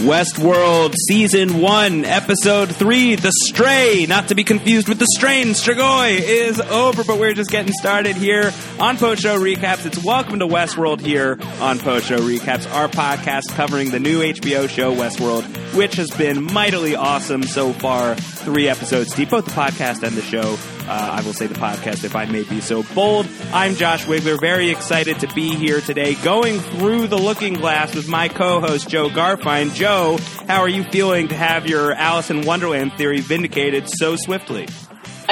Westworld Season 1, Episode 3, The Stray, not to be confused with The Strain, Strigoi, is over, but we're just getting started here on Post Show Recaps. It's Welcome to Westworld here on Post Show Recaps, our podcast covering the new HBO show Westworld, which has been mightily awesome so far. Three episodes deep, both the podcast and the show. Uh, I will say the podcast if I may be so bold. I'm Josh Wigler, very excited to be here today, going through the looking glass with my co-host Jo Garfein. Joe, how are you feeling to have your Alice in Wonderland theory vindicated so swiftly?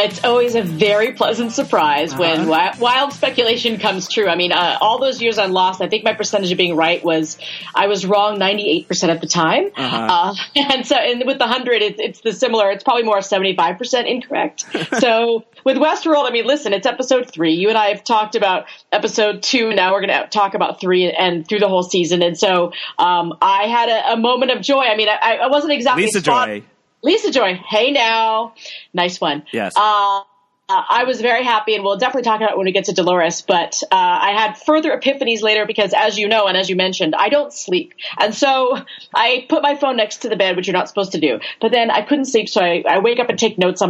It's always a very pleasant surprise uh-huh. when wild, wild speculation comes true. I mean, uh, all those years on Lost, I think my percentage of being right was I was wrong 98% at the time. Uh-huh. Uh, and so, and with the 100, it, it's the similar, it's probably more 75% incorrect. so with Westworld, I mean, listen, it's episode three. You and I have talked about episode two. Now we're going to talk about three and through the whole season. And so um, I had a, a, moment of joy. I mean, I, I wasn't exactly Lisa spot- Joy. Lisa Joy. Hey now, nice one. Yes. Uh, uh, I was very happy, and we'll definitely talk about it when we get to Dolores. But uh, I had further epiphanies later because, as you know, and as you mentioned, I don't sleep, and so I put my phone next to the bed, which you're not supposed to do. But then I couldn't sleep, so I, I wake up and take notes on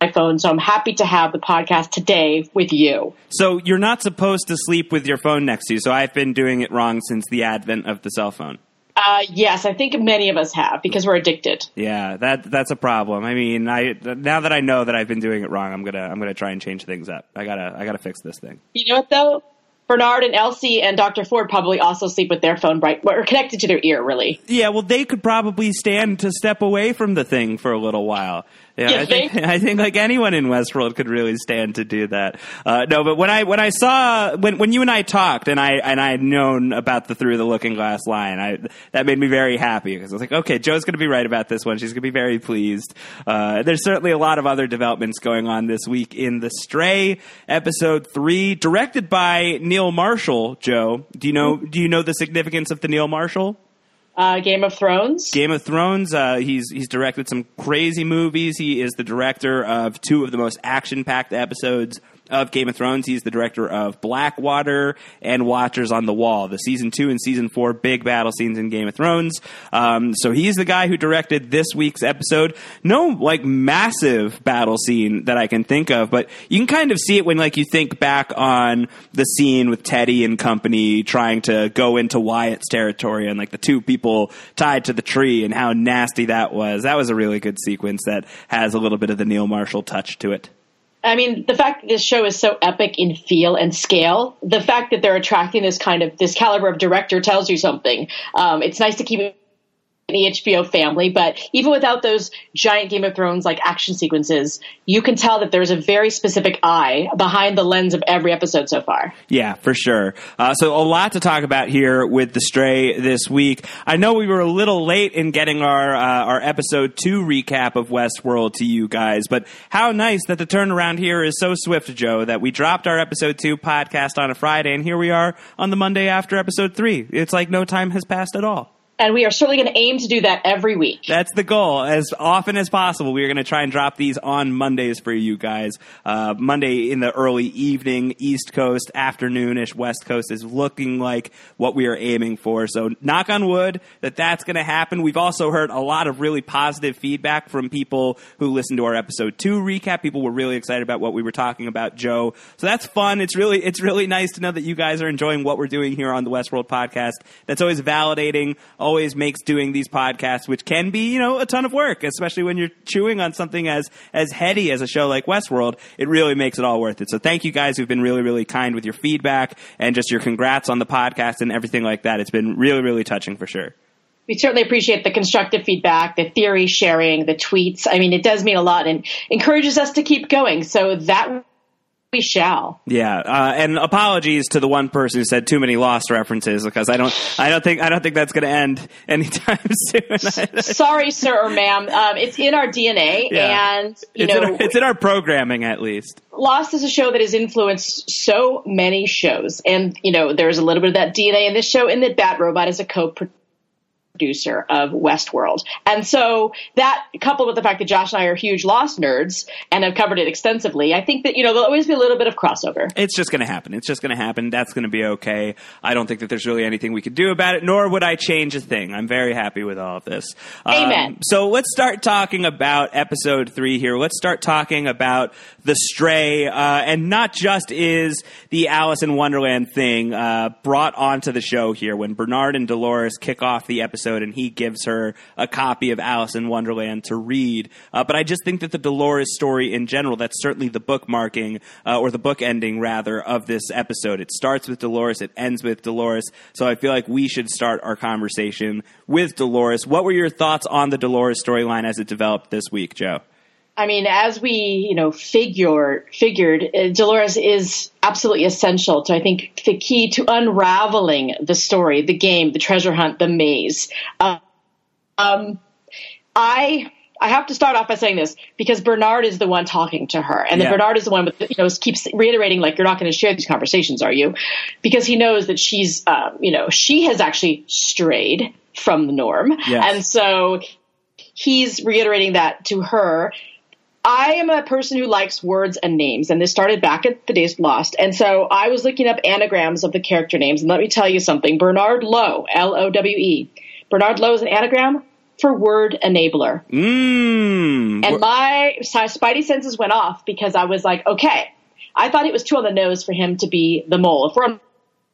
my phone. So I'm happy to have the podcast today with you. So you're not supposed to sleep with your phone next to you. So I've been doing it wrong since the advent of the cell phone. Uh, yes, I think many of us have because we're addicted. Yeah, that that's a problem. I mean, I now that I know that I've been doing it wrong, I'm gonna I'm gonna try and change things up. I gotta I gotta fix this thing. You know what though? Bernard and Elsie and Dr. Ford probably also sleep with their phone bright or connected to their ear, really. Yeah, well, they could probably stand to step away from the thing for a little while. Yeah, I think, I think like anyone in Westworld could really stand to do that. Uh, no, but when I when I saw when when you and I talked and I and I had known about the through the looking glass line, I that made me very happy because I was like, okay, Joe's going to be right about this one. She's going to be very pleased. Uh, there's certainly a lot of other developments going on this week in The Stray episode three, directed by Neil Marshall. Joe, do you know do you know the significance of the Neil Marshall? Uh, Game of Thrones. Game of Thrones. Uh, he's he's directed some crazy movies. He is the director of two of the most action packed episodes of Game of Thrones. He's the director of Blackwater and Watchers on the Wall, the season two and season four big battle scenes in Game of Thrones. Um, so he's the guy who directed this week's episode. No like massive battle scene that I can think of, but you can kind of see it when like you think back on the scene with Teddy and company trying to go into Wyatt's territory and like the two people tied to the tree and how nasty that was. That was a really good sequence that has a little bit of the Neil Marshall touch to it. I mean, the fact that this show is so epic in feel and scale, the fact that they're attracting this kind of this caliber of director tells you something. Um, it's nice to keep the HBO family, but even without those giant Game of Thrones like action sequences, you can tell that there's a very specific eye behind the lens of every episode so far. Yeah, for sure. Uh, so a lot to talk about here with The Stray this week. I know we were a little late in getting our uh, our episode two recap of Westworld to you guys, but how nice that the turnaround here is so swift, Joe, that we dropped our episode two podcast on a Friday, and here we are on the Monday after episode three. It's like no time has passed at all and we are certainly going to aim to do that every week. That's the goal. As often as possible, we are going to try and drop these on Mondays for you guys. Uh, Monday in the early evening, East Coast, afternoonish, West Coast is looking like what we are aiming for. So, knock on wood that that's going to happen. We've also heard a lot of really positive feedback from people who listened to our episode two recap. People were really excited about what we were talking about, Joe. So that's fun. It's really it's really nice to know that you guys are enjoying what we're doing here on the Westworld podcast. That's always validating makes doing these podcasts, which can be, you know, a ton of work, especially when you're chewing on something as, as heady as a show like Westworld. It really makes it all worth it. So thank you guys who've been really, really kind with your feedback and just your congrats on the podcast and everything like that. It's been really, really touching for sure we certainly appreciate the constructive feedback, the theory sharing, the tweets. I mean, it does mean a lot and encourages us to keep going. So that we shall. Yeah, uh, and apologies to the one person who said too many lost references because I don't, I don't think, I don't think that's going to end anytime soon. Sorry, sir or ma'am. Um, it's in our DNA, yeah. and you it's know, in our, it's in our programming at least. Lost is a show that has influenced so many shows, and you know, there's a little bit of that DNA in this show, in that Bad Robot is a co producer of Westworld. And so that coupled with the fact that Josh and I are huge Lost nerds and have covered it extensively, I think that, you know, there'll always be a little bit of crossover. It's just going to happen. It's just going to happen. That's going to be okay. I don't think that there's really anything we could do about it, nor would I change a thing. I'm very happy with all of this. Amen. Um, so let's start talking about episode three here. Let's start talking about the stray, uh, and not just is the Alice in Wonderland thing uh, brought onto the show here when Bernard and Dolores kick off the episode and he gives her a copy of Alice in Wonderland to read. Uh, but I just think that the Dolores story in general, that's certainly the bookmarking, uh, or the book ending rather, of this episode. It starts with Dolores, it ends with Dolores. So I feel like we should start our conversation with Dolores. What were your thoughts on the Dolores storyline as it developed this week, Joe? I mean, as we, you know, figure, figured, uh, Dolores is absolutely essential to, I think, the key to unraveling the story, the game, the treasure hunt, the maze. Uh, um, I, I have to start off by saying this because Bernard is the one talking to her, and yeah. Bernard is the one with you know keeps reiterating like you're not going to share these conversations, are you? Because he knows that she's um, you know she has actually strayed from the norm, yes. and so he's reiterating that to her. I am a person who likes words and names, and this started back at the days lost. And so I was looking up anagrams of the character names, and let me tell you something. Bernard Lowe, L O W E. Bernard Lowe is an anagram for word enabler. Mm. And my spidey senses went off because I was like, okay, I thought it was too on the nose for him to be the mole. If we're on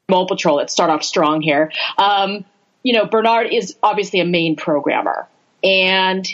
mole patrol, let's start off strong here. Um, you know, Bernard is obviously a main programmer. And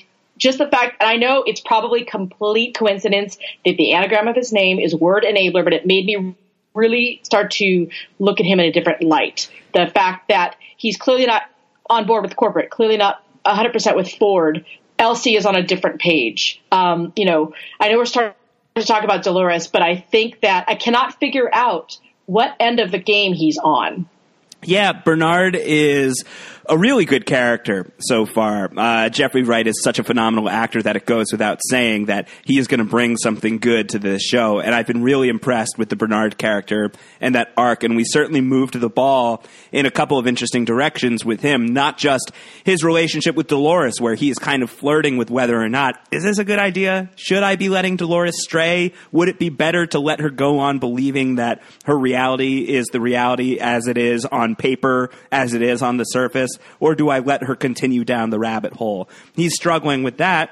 just the fact, and I know it's probably complete coincidence that the anagram of his name is word enabler, but it made me really start to look at him in a different light. The fact that he's clearly not on board with corporate, clearly not 100% with Ford. Elsie is on a different page. Um, you know, I know we're starting to talk about Dolores, but I think that I cannot figure out what end of the game he's on. Yeah, Bernard is a really good character so far. Uh, Jeffrey Wright is such a phenomenal actor that it goes without saying that he is going to bring something good to this show. And I've been really impressed with the Bernard character and that arc. And we certainly moved the ball in a couple of interesting directions with him, not just his relationship with Dolores, where he is kind of flirting with whether or not, is this a good idea? Should I be letting Dolores stray? Would it be better to let her go on believing that her reality is the reality as it is on paper, as it is on the surface? Or do I let her continue down the rabbit hole? He's struggling with that.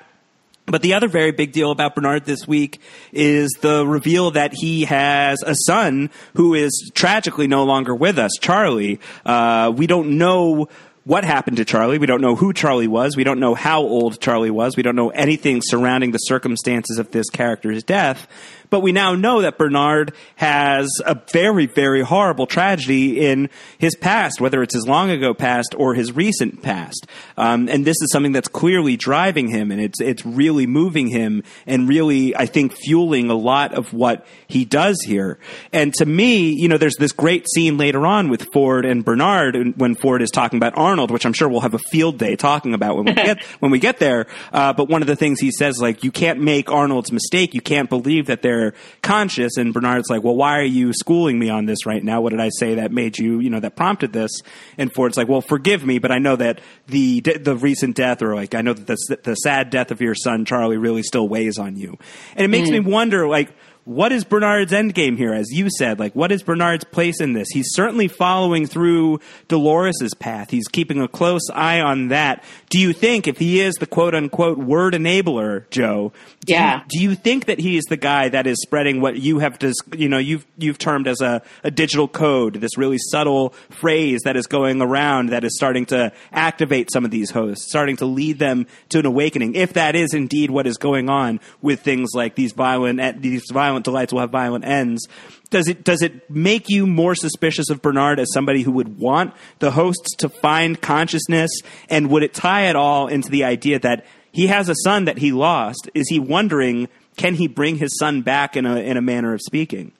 But the other very big deal about Bernard this week is the reveal that he has a son who is tragically no longer with us, Charlie. Uh, we don't know what happened to Charlie. We don't know who Charlie was. We don't know how old Charlie was. We don't know anything surrounding the circumstances of this character's death. But we now know that Bernard has a very, very horrible tragedy in his past, whether it's his long ago past or his recent past. Um, and this is something that's clearly driving him, and it's it's really moving him, and really, I think, fueling a lot of what he does here. And to me, you know, there's this great scene later on with Ford and Bernard when Ford is talking about Arnold, which I'm sure we'll have a field day talking about when we get when we get there. Uh, but one of the things he says, like, you can't make Arnold's mistake. You can't believe that they're conscious. And Bernard's like, well, why are you schooling me on this right now? What did I say that made you, you know, that prompted this? And Ford's like, well, forgive me, but I know that the the recent death, or like, I know that the the sad death of your son Charlie really still weighs on you. And it makes mm. me wonder, like what is Bernard's end game here? As you said, like what is Bernard's place in this? He's certainly following through Dolores's path. He's keeping a close eye on that. Do you think if he is the quote unquote word enabler, Joe? Do yeah. You, do you think that he is the guy that is spreading what you have, dis, you know, you've you've termed as a, a digital code, this really subtle phrase that is going around that is starting to activate some of these hosts, starting to lead them to an awakening? If that is indeed what is going on with things like these violent these violent violent delights will have violent ends. Does it does it make you more suspicious of Bernard as somebody who would want the hosts to find consciousness, and would it tie it all into the idea that he has a son that he lost? Is he wondering can he bring his son back in a in a manner of speaking?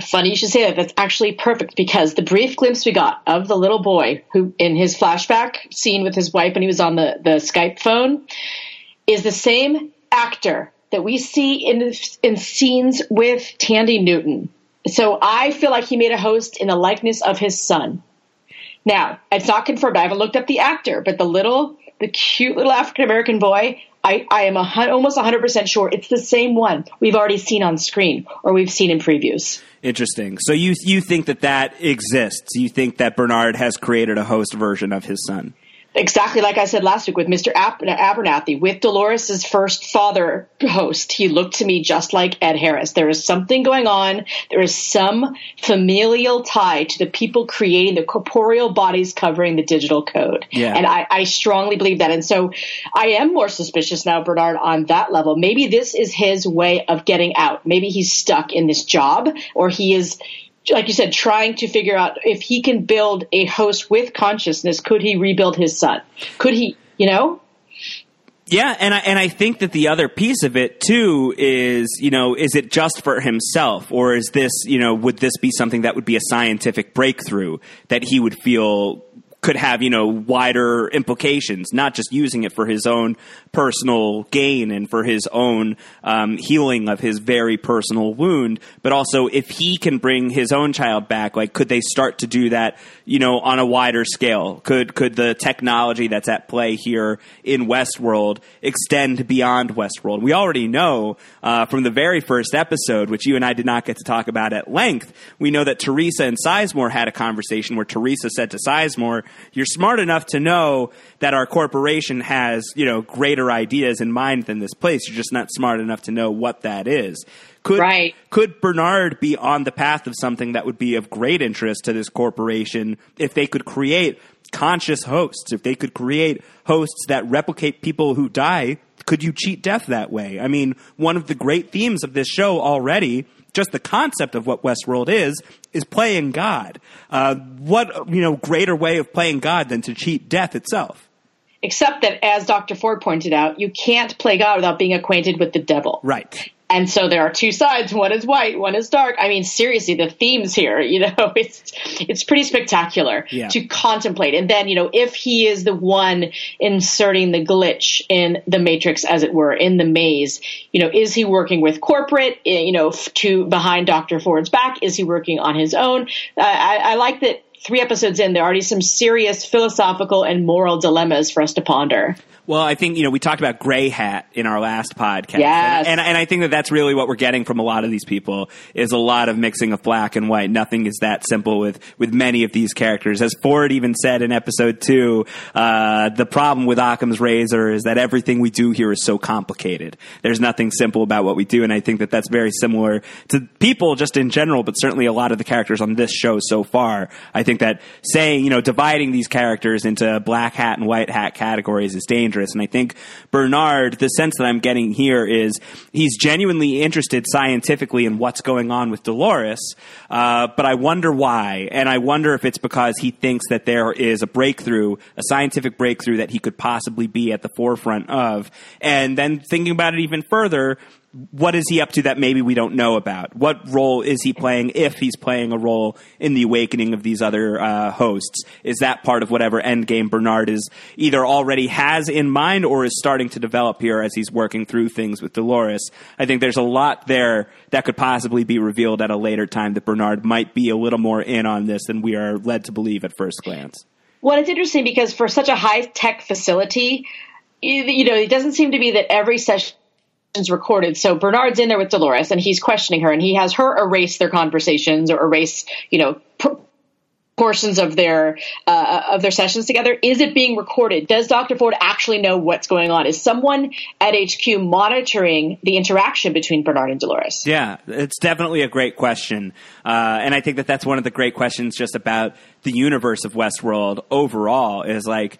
Funny you should say that. That's actually perfect because the brief glimpse we got of the little boy who, in his flashback scene with his wife when he was on the, the Skype phone, is the same actor that we see in in scenes with Thandie Newton. So I feel like he made a host in the likeness of his son. Now, it's not confirmed. I haven't looked up the actor, but the little, the cute little African American boy, I, I am a, almost 100% sure it's the same one we've already seen on screen or we've seen in previews. Interesting. So you you think that that exists? You think that Bernard has created a host version of his son? Exactly like I said last week with Mr. Abernathy, with Dolores's first father host, he looked to me just like Ed Harris. There is something going on. There is some familial tie to the people creating the corporeal bodies covering the digital code. Yeah. And I, I strongly believe that. And so I am more suspicious now, Bernard, on that level. Maybe this is his way of getting out. Maybe he's stuck in this job or he is like you said, trying to figure out if he can build a host with consciousness, could he rebuild his son? Could he, you know? Yeah, and I, and I think that the other piece of it too is, you know, is it just for himself, or is this, you know, would this be something that would be a scientific breakthrough that he would feel could have you know wider implications, not just using it for his own personal gain and for his own um, healing of his very personal wound, but also if he can bring his own child back, like could they start to do that, you know, on a wider scale? Could could the technology that's at play here in Westworld extend beyond Westworld? We already know uh, from the very first episode, which you and I did not get to talk about at length. We know that Teresa and Sizemore had a conversation where Teresa said to Sizemore, "You're smart enough to know that our corporation has, you know, greater ideas in mind than this place. You're just not smart enough to know what that is. Could, right. could Bernard be on the path of something that would be of great interest to this corporation if they could create conscious hosts, if they could create hosts that replicate people who die? Could you cheat death that way? I mean, one of the great themes of this show already just the concept of what Westworld is is playing God. Uh, what you know greater way of playing God than to cheat death itself? Except that, as Dr. Ford pointed out, you can't play God without being acquainted with the devil. Right. And so there are two sides. One is white, one is dark. I mean, seriously, the themes here, you know, it's, it's pretty spectacular yeah. to contemplate. And then, you know, if he is the one inserting the glitch in the matrix, as it were, in the maze, you know, is he working with corporate, eh, you know, to behind Dr. Ford's back? Is he working on his own? I, I like that three episodes in, there are already some serious philosophical and moral dilemmas for us to ponder. Well, I think you know we talked about gray hat in our last podcast, yes. and, and, and I think that that's really what we're getting from a lot of these people is a lot of mixing of black and white. Nothing is that simple with with many of these characters. As Ford even said in episode two, uh, the problem with Occam's razor is that everything we do here is so complicated. There's nothing simple about what we do, and I think that that's very similar to people just in general, but certainly a lot of the characters on this show so far. I think that saying you know dividing these characters into black hat and white hat categories is dangerous dangerous. And I think Bernard, the sense that I'm getting here is he's genuinely interested scientifically in what's going on with Dolores, uh, but I wonder why. And I wonder if it's because he thinks that there is a breakthrough, a scientific breakthrough that he could possibly be at the forefront of. And then thinking about it even further, what is he up to that maybe we don't know about? What role is he playing if he's playing a role in the awakening of these other uh, hosts? Is that part of whatever endgame Bernard is either already has in mind or is starting to develop here as he's working through things with Dolores? I think there's a lot there that could possibly be revealed at a later time that Bernard might be a little more in on this than we are led to believe at first glance. Well, it's interesting because for such a high tech facility, you know, it doesn't seem to be that every session recorded. So Bernard's in there with Dolores and he's questioning her and he has her erase their conversations or erase, you know, portions of their uh, of their sessions together. Is it being recorded? Does Dr. Ford actually know what's going on? Is someone at HQ monitoring the interaction between Bernard and Dolores? Yeah, it's definitely a great question, uh, and I think that that's one of the great questions just about the universe of Westworld overall. Is like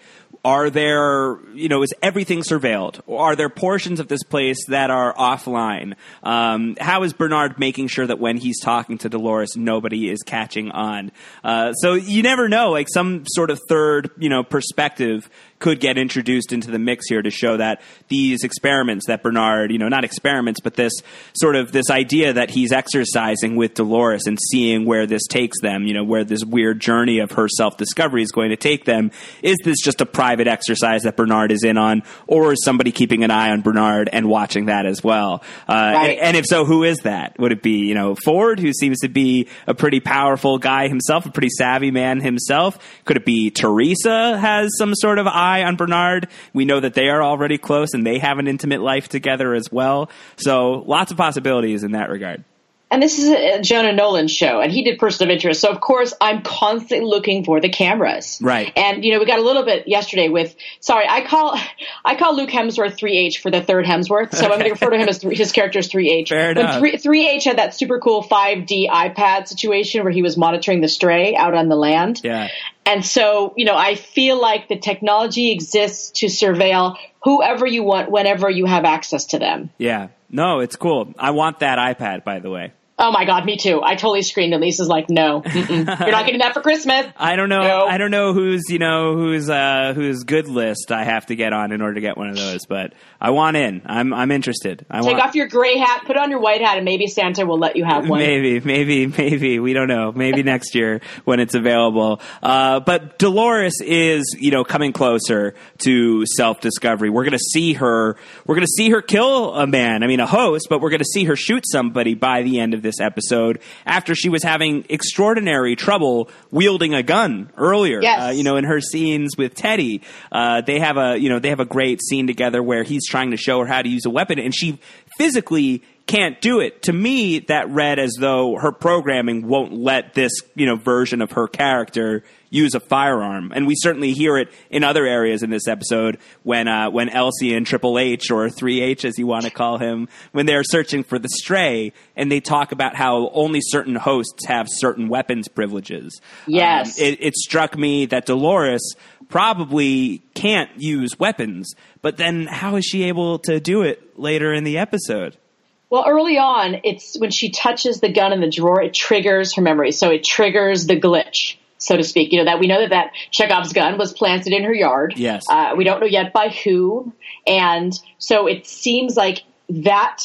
are there, you know, is everything surveilled? Are there portions of this place that are offline? Um, how is Bernard making sure that when he's talking to Dolores, nobody is catching on? Uh, so you never know, like some sort of third, you know, perspective could get introduced into the mix here to show that these experiments that Bernard, you know, not experiments, but this sort of this idea that he's exercising with Dolores and seeing where this takes them, you know, where this weird journey of her self discovery is going to take them. Is this just a private exercise that Bernard is in on, or is somebody keeping an eye on Bernard and watching that as well? Uh, Right. and, and if so, who is that? Would it be you know Ford, who seems to be a pretty powerful guy himself, a pretty savvy man himself? Could it be Teresa has some sort of eye on Bernard? We know that they are already close and they have an intimate life together as well. So lots of possibilities in that regard. And this is a Jonah Nolan show, and he did Person of Interest. So of course, I'm constantly looking for the cameras. Right. And you know, we got a little bit yesterday with. Sorry, I call I call Luke Hemsworth 3H for the third Hemsworth. So I'm going to refer to him as three, his character is 3H. Fair when enough. 3, 3H had that super cool 5D iPad situation where he was monitoring the stray out on the land. Yeah. And so, you know, I feel like the technology exists to surveil whoever you want whenever you have access to them. Yeah. No, it's cool. I want that iPad, by the way. Oh my god, me too. I totally screamed and Lisa's like, no, you're not getting that for Christmas. I don't know. No. I don't know who's you know who's uh, whose good list I have to get on in order to get one of those. But I want in. I'm I'm interested. I Take want, off your gray hat, put on your white hat, and maybe Santa will let you have one. Maybe, maybe, maybe. We don't know. Maybe next year when it's available. Uh, but Dolores is, you know, coming closer to self discovery. We're going to see her. We're going to see her kill a man. I mean, a host, but we're going to see her shoot somebody by the end of this episode after she was having extraordinary trouble wielding a gun earlier. Yes. Uh, you know, in her scenes with Teddy, uh, they have a, you know, they have a great scene together where he's trying to show her how to use a weapon, and she physically can't do it. To me, that read as though her programming won't let this, you know, version of her character use a firearm. And we certainly hear it in other areas in this episode when uh, when Elsie and Triple H or Three H, as you want to call him, when they're searching for the stray, and they talk about how only certain hosts have certain weapons privileges. Yes. Um, it, it struck me that Dolores probably can't use weapons, but then how is she able to do it later in the episode? Well, early on, it's when she touches the gun in the drawer, it triggers her memory. So it triggers the glitch, so to speak. You know that we know that that Chekhov's gun was planted in her yard. Yes. Uh, we don't know yet by who, and so it seems like that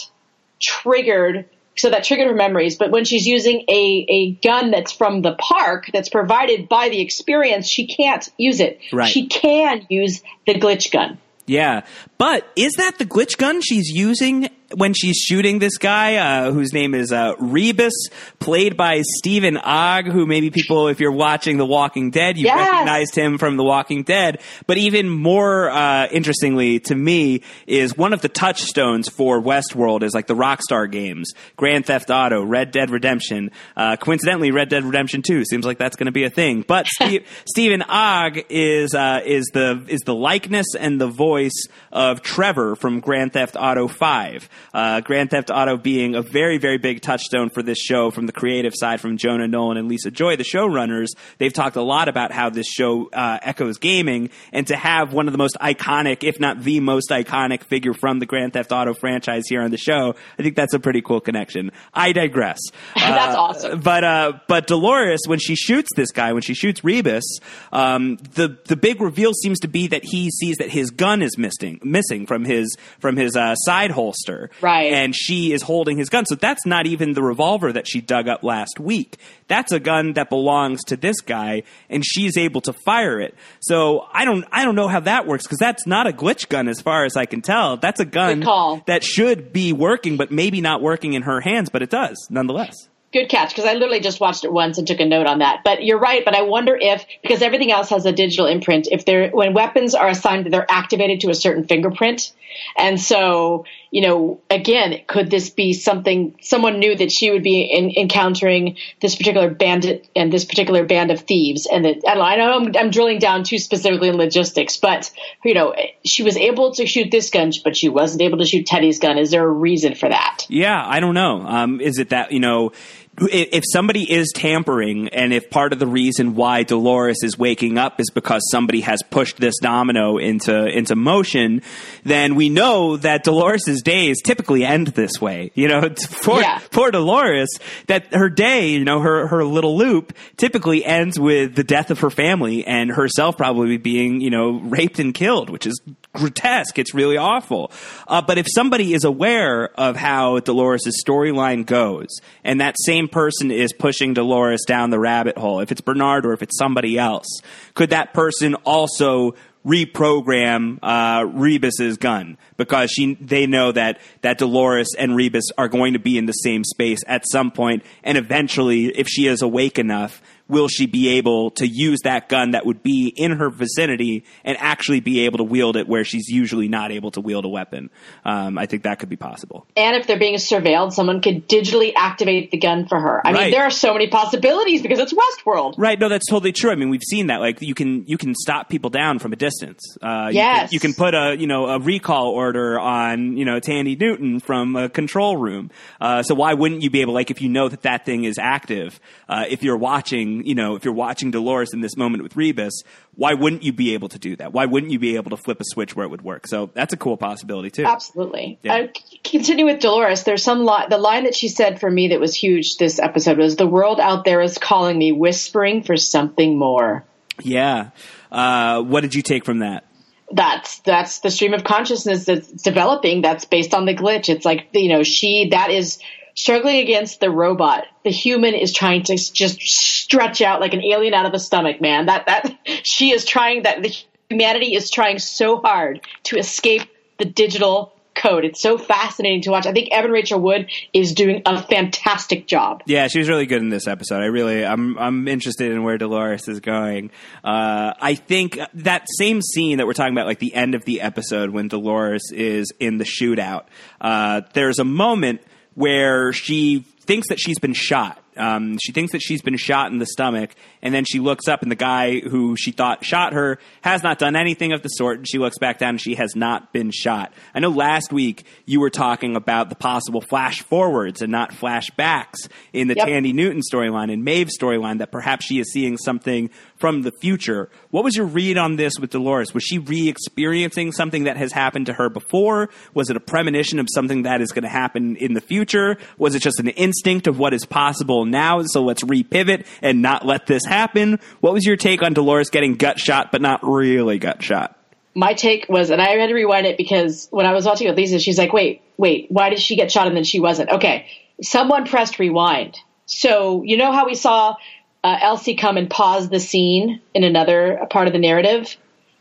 triggered. So that triggered her memories. But when she's using a, a gun that's from the park, that's provided by the experience, she can't use it. Right. She can use the glitch gun. Yeah, but is that the glitch gun she's using when she's shooting this guy uh, whose name is uh, Rebus, played by Stephen Ogg, who maybe people, if you're watching The Walking Dead, you Yes. recognized him from The Walking Dead. But even more uh, interestingly to me is one of the touchstones for Westworld is like the Rockstar games, Grand Theft Auto, Red Dead Redemption. Uh, coincidentally, Red Dead Redemption Two seems like that's going to be a thing. But Steve, Stephen Ogg is uh, is the is the likeness and the voice of Trevor from Grand Theft Auto Five. Uh, Grand Theft Auto being a very very big touchstone for this show from the creative side from Jonah Nolan and Lisa Joy, the showrunners. They've talked a lot about how this show uh, echoes gaming, and to have one of the most iconic, if not the most iconic figure from the Grand Theft Auto franchise here on the show, I think that's a pretty cool connection. I digress. That's Uh, awesome. But uh, but Dolores, when she shoots this guy, when she shoots Rebus, um, the the big reveal seems to be that he sees that his gun is missing missing from his from his uh, side holster, Right. And she is holding his gun, so that's not even the revolver that she dug up last week. That's a gun that belongs to this guy, and she's able to fire it. So I don't I don't know how that works because that's not a glitch gun as far as I can tell. That's a gun that should be working, but maybe not working in her hands, but it does nonetheless. Good catch, because I literally just watched it once and took a note on that. But you're right. But I wonder if, because everything else has a digital imprint, if they're when weapons are assigned, they're activated to a certain fingerprint. And so, you know, again, could this be something someone knew that she would be in, encountering this particular bandit and this particular band of thieves? And that I don't know. I know I'm, I'm drilling down too specifically in logistics, but you know, she was able to shoot this gun, but she wasn't able to shoot Teddy's gun. Is there a reason for that? Yeah, I don't know. Um, is it that you know? If somebody is tampering, and if part of the reason why Dolores is waking up is because somebody has pushed this domino into into motion, then we know that Dolores's days typically end this way. You know, for Yeah. for Dolores, that her day, you know, her her little loop typically ends with the death of her family and herself probably being, you know, raped and killed, which is grotesque. It's really awful. Uh, but if somebody is aware of how Dolores' storyline goes, and that same person is pushing Dolores down the rabbit hole, if it's Bernard or if it's somebody else, could that person also reprogram uh, Rebus's gun because she they know that that Dolores and Rebus are going to be in the same space at some point, and eventually, if she is awake enough, will she be able to use that gun that would be in her vicinity and actually be able to wield it where she's usually not able to wield a weapon? Um, I think that could be possible. And if they're being surveilled, someone could digitally activate the gun for her. I Right. mean, there are so many possibilities because it's Westworld. Right, no, that's totally true. I mean, we've seen that. Like, you can you can stop people down from a distance. Uh, you Yes. can, you can put a you know a recall order on you know Thandie Newton from a control room. Uh, so why wouldn't you be able, like, if you know that that thing is active, uh, if you're watching, you know, if you're watching Dolores in this moment with Rebus, why wouldn't you be able to do that? Why wouldn't you be able to flip a switch where it would work? So that's a cool possibility too. Absolutely. Yeah. Uh, continue with Dolores. There's some li- the line that she said for me that was huge this episode was the world out there is calling me, whispering for something more. Yeah. Uh, what did you take from that? That's that's the stream of consciousness that's developing. That's based on the glitch. It's like you know she that is struggling against the robot. The human is trying to just stretch out like an alien out of a stomach. Man, that that she is trying that the humanity is trying so hard to escape the digital code. It's so fascinating to watch. I think Evan Rachel Wood is doing a fantastic job. Yeah, she was really good in this episode. I really, I'm, I'm interested in where Dolores is going. Uh, I think that same scene that we're talking about, like the end of the episode when Dolores is in the shootout. Uh, there's a moment where she thinks that she's been shot. Um, she thinks that she's been shot in the stomach, and then she looks up, and the guy who she thought shot her has not done anything of the sort. And she looks back down, and she has not been shot. I know last week you were talking about the possible flash forwards and not flashbacks in the Yep. Thandie Newton storyline and Maeve's storyline that perhaps she is seeing something from the future. What was your read on this with Dolores? Was she re-experiencing something that has happened to her before? Was it a premonition of something that is going to happen in the future? Was it just an instinct of what is possible now? So let's repivot and not let this happen. What was your take on Dolores getting gut shot but not really gut shot? my take was, and I had to rewind it because when I was watching with Lisa, she's like, wait, wait, why did she get shot and then she wasn't? Okay, someone pressed rewind. So, you know how we saw uh, Elsie come and pause the scene in another part of the narrative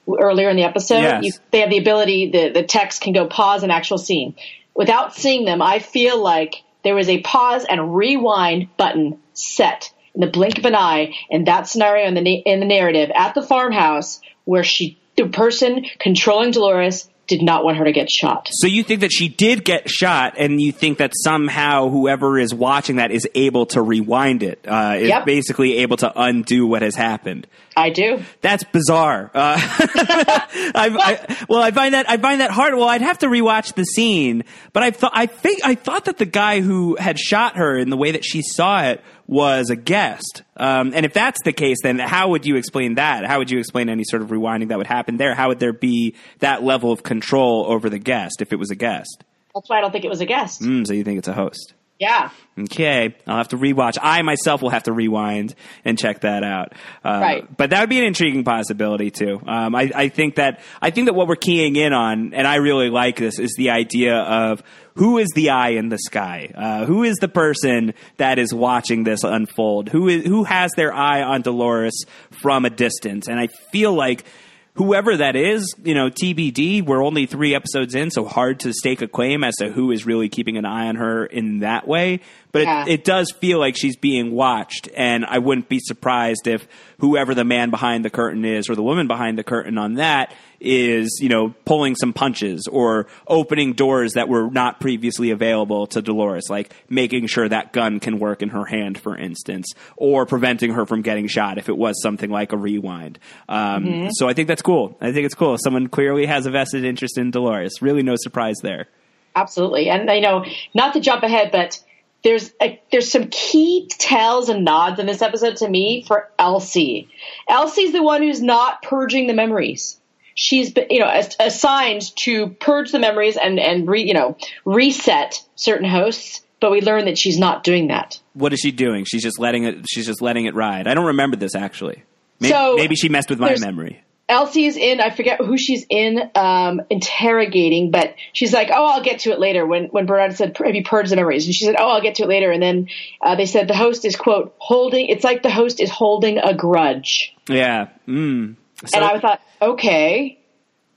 earlier in the episode? Yes. You, they have the ability, the, the text can go pause an actual scene. Without seeing them, I feel like there was a pause and rewind button set in the blink of an eye in that scenario in the, in the narrative at the farmhouse where she, the person controlling Dolores did not want her to get shot. So you think that she did get shot, and you think that somehow whoever is watching that is able to rewind it, uh, is Yep. basically able to undo what has happened. I do. That's bizarre. Uh, I, I, well, I find that I find that hard. Well, I'd have to rewatch the scene, but I thought I think I thought that the guy who had shot her in the way that she saw it was a guest. Um, and if that's the case, then how would you explain that? How would you explain any sort of rewinding that would happen there? How would there be that level of control over the guest if it was a guest? That's why I don't think it was a guest. Mm, so you think it's a host? Yeah. Okay, I'll have to rewatch. I myself will have to rewind and check that out. Uh, Right. But that would be an intriguing possibility too. Um, I, I think that I think that what we're keying in on, and I really like this, is the idea of who is the eye in the sky. Uh, who is the person that is watching this unfold? Who is who has their eye on Dolores from a distance? And I feel like whoever that is, you know, TBD. We're only three episodes in, so hard to stake a claim as to who is really keeping an eye on her in that way. But Yeah. it, it does feel like she's being watched, and I wouldn't be surprised if whoever the man behind the curtain is or the woman behind the curtain on that is, you know, pulling some punches or opening doors that were not previously available to Dolores, like making sure that gun can work in her hand, for instance, or preventing her from getting shot if it was something like a rewind. Um, So I think that's cool. I think it's cool. Someone clearly has a vested interest in Dolores. Really, no surprise there. Absolutely. And you know, not to jump ahead, but there's a, there's some key tells and nods in this episode to me for Elsie. Elsie's the one who's not purging the memories. She's been, you know, assigned to purge the memories and and re, you know reset certain hosts, but we learn that she's not doing that. What is she doing? She's just letting it. She's just letting it ride. I don't remember this actually. Maybe, So, maybe she messed with my memory. Elsie's in, I forget who she's in, um, interrogating, but she's like, oh, I'll get to it later when, when Bernard said, have you purged the memories? And she said, oh, I'll get to it later. And then, uh, they said the host is quote, holding, it's like the host is holding a grudge. Yeah. Mm. So, and I thought, okay.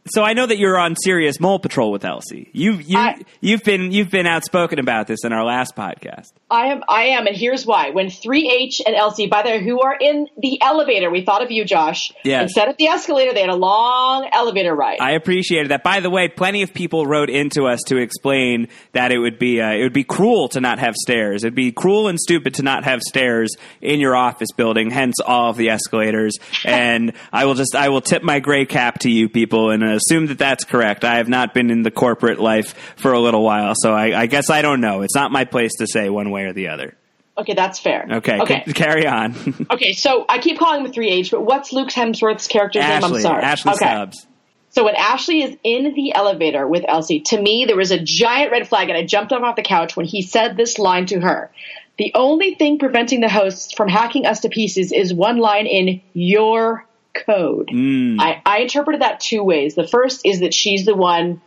So I know that you're on serious mole patrol with Elsie. You've you, I, you've been you've been outspoken about this in our last podcast. I am I am, and here's why. When 3H and Elsie, by the way, who are in the elevator, we thought of you, Josh. Yes. Instead of the escalator, they had a long elevator ride. I appreciated that. By the way, plenty of people wrote into us to explain that it would be uh, it would be cruel to not have stairs. It'd be cruel and stupid to not have stairs in your office building. Hence, all of the escalators. and I will just I will tip my gray cap to you people and assume that that's correct. I have not been in the corporate life for a little while, so I, I guess I don't know. It's not my place to say one way or the other. Okay, that's fair. Okay, okay. C- carry on. okay, so I keep calling him 3H, but what's Luke Hemsworth's character's Ashley, name? I'm sorry. Ashley okay. Stubbs. So when Ashley is in the elevator with Elsie, to me there was a giant red flag, and I jumped up off the couch when he said this line to her. The only thing preventing the hosts from hacking us to pieces is one line in your code. Mm. I, I interpreted that two ways. The first is that she's the one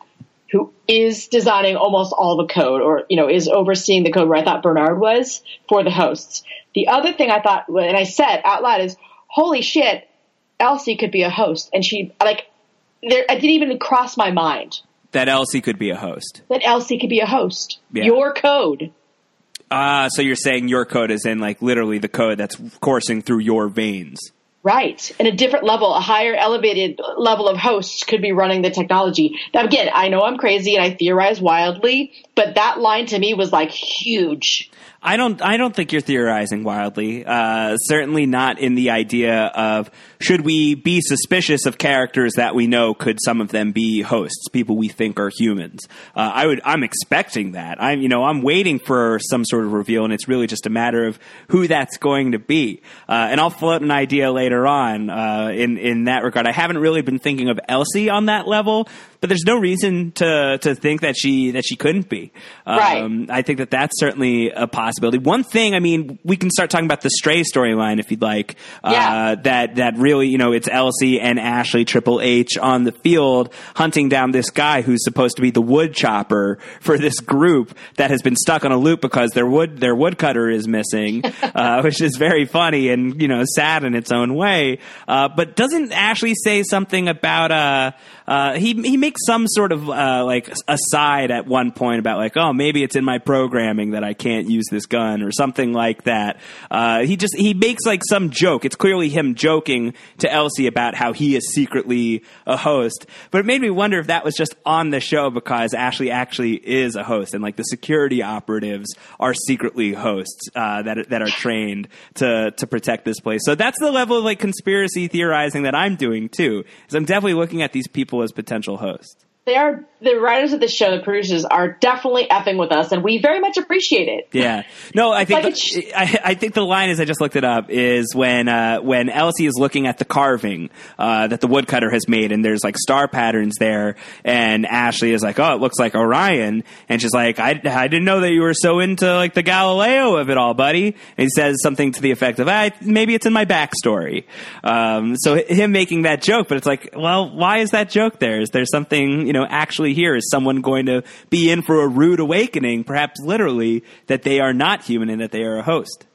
who is designing almost all the code or, you know, is overseeing the code where I thought Bernard was for the hosts. The other thing I thought, and I said out loud is, holy shit, Elsie could be a host. And she, like, there, it didn't even cross my mind. That Elsie could be a host. That Elsie could be a host. Yeah. Your code. Ah, uh, so you're saying your code is in like literally the code that's coursing through your veins. Right. And a different level, a higher elevated level of hosts could be running the technology. Now again, I know I'm crazy and I theorize wildly, but that line to me was like huge. I don't. I don't think you're theorizing wildly. Uh, certainly not in the idea of should we be suspicious of characters that we know could some of them be hosts, people we think are humans. Uh, I would. I'm expecting that. I'm. You know. I'm waiting for some sort of reveal, and it's really just a matter of who that's going to be. Uh, and I'll float an idea later on uh, in in that regard. I haven't really been thinking of Elsie on that level, but there's no reason to to think that she that she couldn't be. Um, right. I think that that's certainly a possibility. One thing, I mean, we can start talking about the Stray storyline if you'd like. Yeah. Uh, that that really, you know, it's Elsie and Ashley Triple H on the field hunting down this guy who's supposed to be the wood chopper for this group that has been stuck on a loop because their wood their woodcutter is missing, uh, which is very funny and you know sad in its own way. Uh, but doesn't Ashley say something about uh, uh he he some sort of uh, like aside at one point about like, oh, maybe it's in my programming that I can't use this gun or something like that. Uh, he just he makes like some joke. It's clearly him joking to Elsie about how he is secretly a host. But it made me wonder if that was just on the show because Ashley actually is a host and like the security operatives are secretly hosts uh, that that are trained to to protect this place. So that's the level of like conspiracy theorizing that I'm doing too. Is I'm definitely looking at these people as potential hosts Coast they are the writers of the show, the producers are definitely effing with us, and we very much appreciate it. Yeah, no, I think like the, I, I, think the line is I just looked it up is when uh, when Elsie is looking at the carving uh, that the woodcutter has made, and there's like star patterns there, and Ashley is like, "Oh, it looks like Orion," and she's like, "I, I didn't know that you were so into like the Galileo of it all, buddy." And he says something to the effect of, ah, "Maybe it's in my backstory." Um, so him making that joke, but it's like, well, why is that joke there? Is there something you know? Know, actually here? Is someone going to be in for a rude awakening, perhaps literally, that they are not human and that they are a host?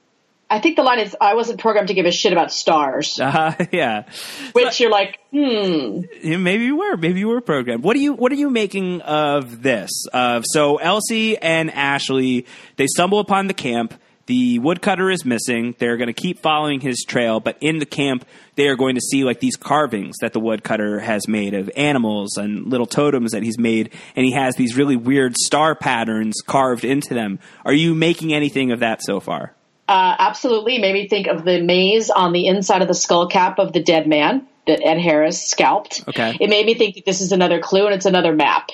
I think the line is, I wasn't programmed to give a shit about stars. Uh, yeah. Which you're like, hmm. Maybe you were. Maybe you were programmed. What are you, what are you making of this? Uh, so Elsie and Ashley, they stumble upon the camp. The woodcutter is missing. They're going to keep following his trail, but in the camp, they are going to see like these carvings that the woodcutter has made of animals and little totems that he's made, and he has these really weird star patterns carved into them. Are you making anything of that so far? Uh, absolutely. Made me think of the maze on the inside of the skull cap of the dead man that Ed Harris scalped. Okay. It made me think that this is another clue and it's another map.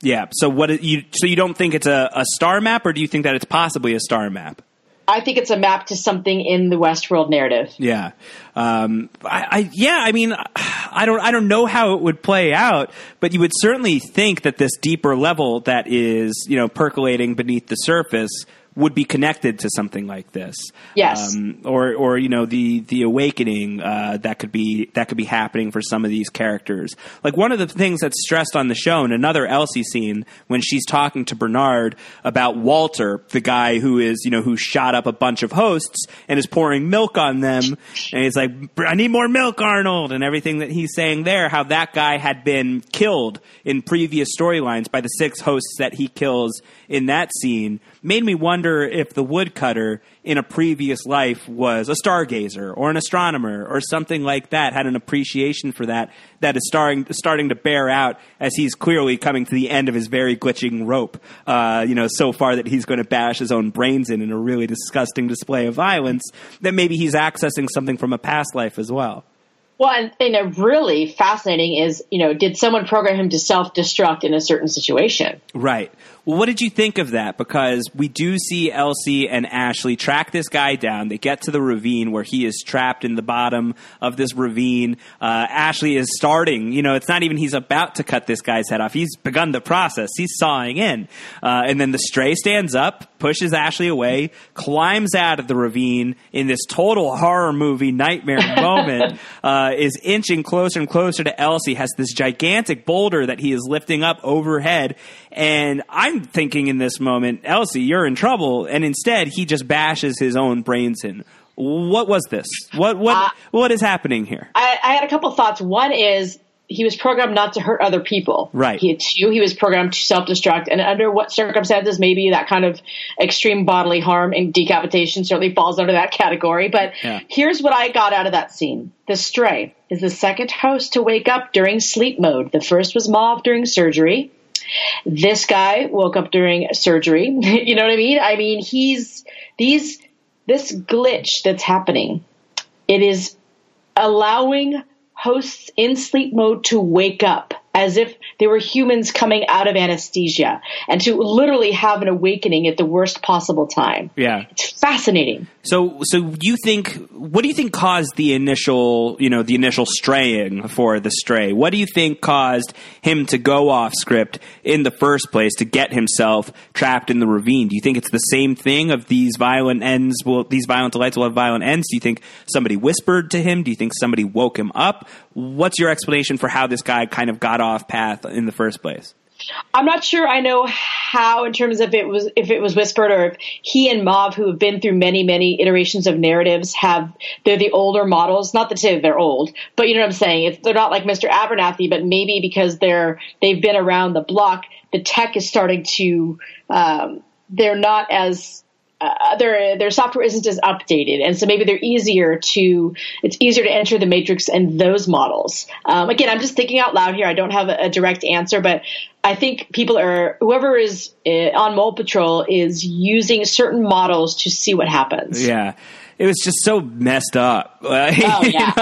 Yeah. So what you so you don't think it's a, a star map, or do you think that it's possibly a star map? I think it's a map to something in the Westworld narrative. Yeah, um, I, I, yeah. I mean, I don't, I don't know how it would play out, but you would certainly think that this deeper level that is, you know, percolating beneath the surface would be connected to something like this. Yes. Um, or or you know the the awakening uh, that could be that could be happening for some of these characters. Like one of the things that's stressed on the show in another Elsie scene when she's talking to Bernard about Walter, the guy who is you know who shot up a bunch of hosts and is pouring milk on them, and he's like, "I need more milk, Arnold," and everything that he's saying there, how that guy had been killed in previous storylines by the six hosts that he kills in that scene made me wonder if the woodcutter in a previous life was a stargazer or an astronomer or something like that, had an appreciation for that that is starting starting to bear out as he's clearly coming to the end of his very glitching rope. Uh, you know, so far that he's going to bash his own brains in in a really disgusting display of violence. That maybe he's accessing something from a past life as well. Well, and, and really fascinating is, you know, did someone program him to self destruct in a certain situation? Right. Well, what did you think of that? Because we do see Elsie and Ashley track this guy down. They get to the ravine where he is trapped in the bottom of this ravine. Uh, Ashley is starting, you know, it's not even he's about to cut this guy's head off. He's begun the process. He's sawing in. Uh, and then the stray stands up, pushes Ashley away, climbs out of the ravine in this total horror movie nightmare moment, uh, is inching closer and closer to Elsie, has this gigantic boulder that he is lifting up overhead. And I'm thinking in this moment, Elsie, you're in trouble. And instead, he just bashes his own brains in. What was this? What what Uh, what is happening here? I, I had a couple thoughts. One is he was programmed not to hurt other people. Right. He, two, he was programmed to self-destruct, and under what circumstances, maybe that kind of extreme bodily harm and decapitation certainly falls under that category. But Yeah. here's what I got out of that scene: the stray is the second host to wake up during sleep mode. The first was Maeve during surgery. This guy woke up during surgery. you know what I mean? I mean, he's these this glitch that's happening. It is allowing hosts in sleep mode to wake up as if they were humans coming out of anesthesia and to literally have an awakening at the worst possible time. Yeah. It's fascinating. So, so you think? What do you think caused the initial, you know, the initial straying for the stray? What do you think caused him to go off script in the first place to get himself trapped in the ravine? Do you think it's the same thing of these violent ends? Will these violent delights will have violent ends? Do you think somebody whispered to him? Do you think somebody woke him up? What's your explanation for how this guy kind of got off path in the first place? I'm not sure I know how in terms of it was if it was whispered or if he and Maeve, who have been through many, many iterations of narratives, have they're the older models. Not to say they're old, but you know what I'm saying. They're not like Mr. Abernathy, but maybe because they're they've been around the block, the tech is starting to um, they're not as uh, their their software isn't as updated, and so maybe they're easier to it's easier to enter the matrix and those models. Um, again, I'm just thinking out loud here. I don't have a, a direct answer, but I think people are whoever is uh, on Mole Patrol is using certain models to see what happens. Yeah. It was just so messed up. Oh, yeah.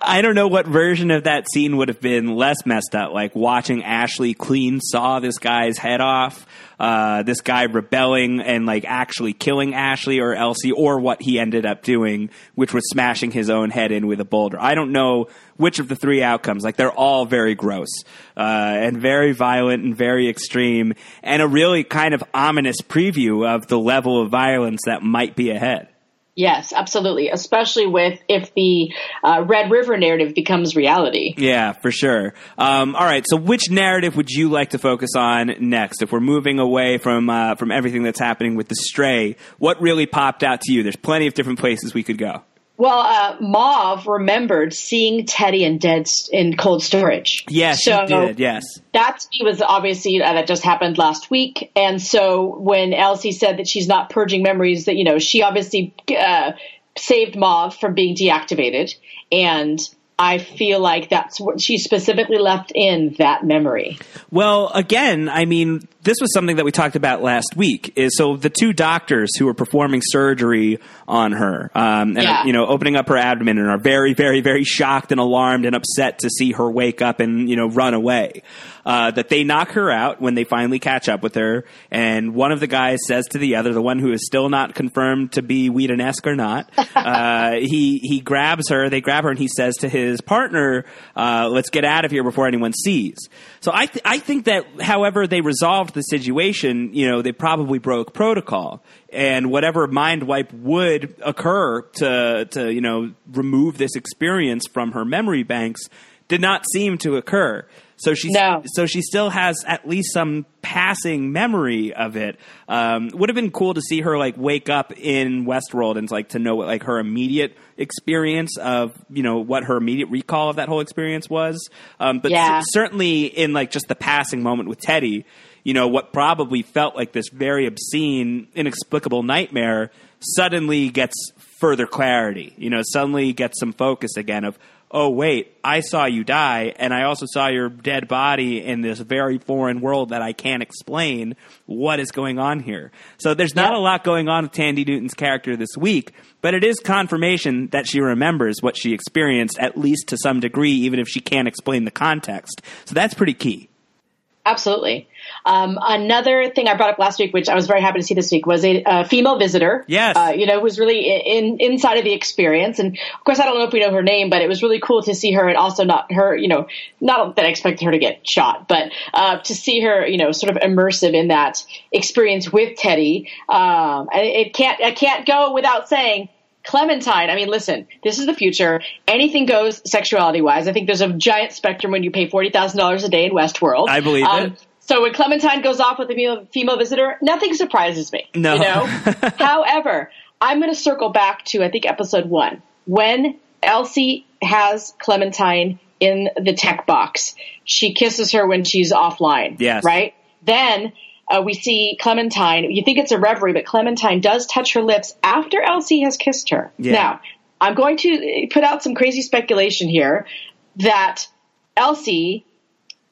I don't know what version of that scene would have been less messed up, like watching Ashley clean saw this guy's head off, uh, this guy rebelling and like actually killing Ashley or Elsie, or what he ended up doing, which was smashing his own head in with a boulder. I don't know which of the three outcomes. Like they're all very gross uh, and very violent and very extreme, and a really kind of ominous preview of the level of violence that might be ahead. Yes, absolutely. Especially with if the uh, Red River narrative becomes reality. Yeah, for sure. Um, all right. So, which narrative would you like to focus on next? If we're moving away from uh, from everything that's happening with the stray, what really popped out to you? There's plenty of different places we could go. Well, uh, Maeve remembered seeing Teddy in dead in cold storage. Yes, so she did. Yes. That to me was obviously uh, that just happened last week, and so when Elsie said that she's not purging memories, that you know she obviously uh, saved Maeve from being deactivated, and I feel like that's what she specifically left in that memory. Well, again, I mean, this was something that we talked about last week. Is so the two doctors who were performing surgery on her, um, and Yeah. you know, opening up her abdomen, and are very, very, very shocked and alarmed and upset to see her wake up and you know run away. uh, that they knock her out when they finally catch up with her. And one of the guys says to the other, the one who is still not confirmed to be Whedon-esque or not, uh, he he grabs her. They grab her, and he says to his partner, uh, "Let's get out of here before anyone sees." So I th- I think that, however they resolved the situation, you know, they probably broke protocol and whatever mind wipe would occur to to you know remove this experience from her memory banks did not seem to occur. So she No. so she still has at least some passing memory of it. Um, would have been cool to see her like wake up in Westworld and like to know what like her immediate experience of you know what her immediate recall of that whole experience was. Um, but Yeah. cer- certainly in like just the passing moment with Teddy, you know what probably felt like this very obscene, inexplicable nightmare suddenly gets further clarity. You know, suddenly gets some focus again of oh wait, I saw you die, and I also saw your dead body in this very foreign world that I can't explain. What is going on here? So there's not Yeah. a lot going on with Thandie Newton's character this week, but it is confirmation that she remembers what she experienced, at least to some degree, even if she can't explain the context. So that's pretty key. Absolutely. Um, another thing I brought up last week, which I was very happy to see this week, was a, uh female visitor. Yes. Uh, you know, who's really in inside of the experience. And of course, I don't know if we know her name, but it was really cool to see her, and also not her. You know, not that I expected her to get shot, but uh, to see her, you know, sort of immersive in that experience with Teddy. Um, and it can't, I can't go without saying. Clementine, I mean, listen, this is the future. Anything goes sexuality wise. I think there's a giant spectrum when you pay $40,000 a day in Westworld. I believe Um, it. So when Clementine goes off with a female, female visitor, nothing surprises me. No. You know? However, I'm going to circle back to, I think, episode one. When Elsie has Clementine in the tech box, she kisses her when she's offline. Yes. Right? Then uh, we see Clementine. You think it's a reverie, but Clementine does touch her lips after Elsie has kissed her. Yeah. Now, I'm going to put out some crazy speculation here that Elsie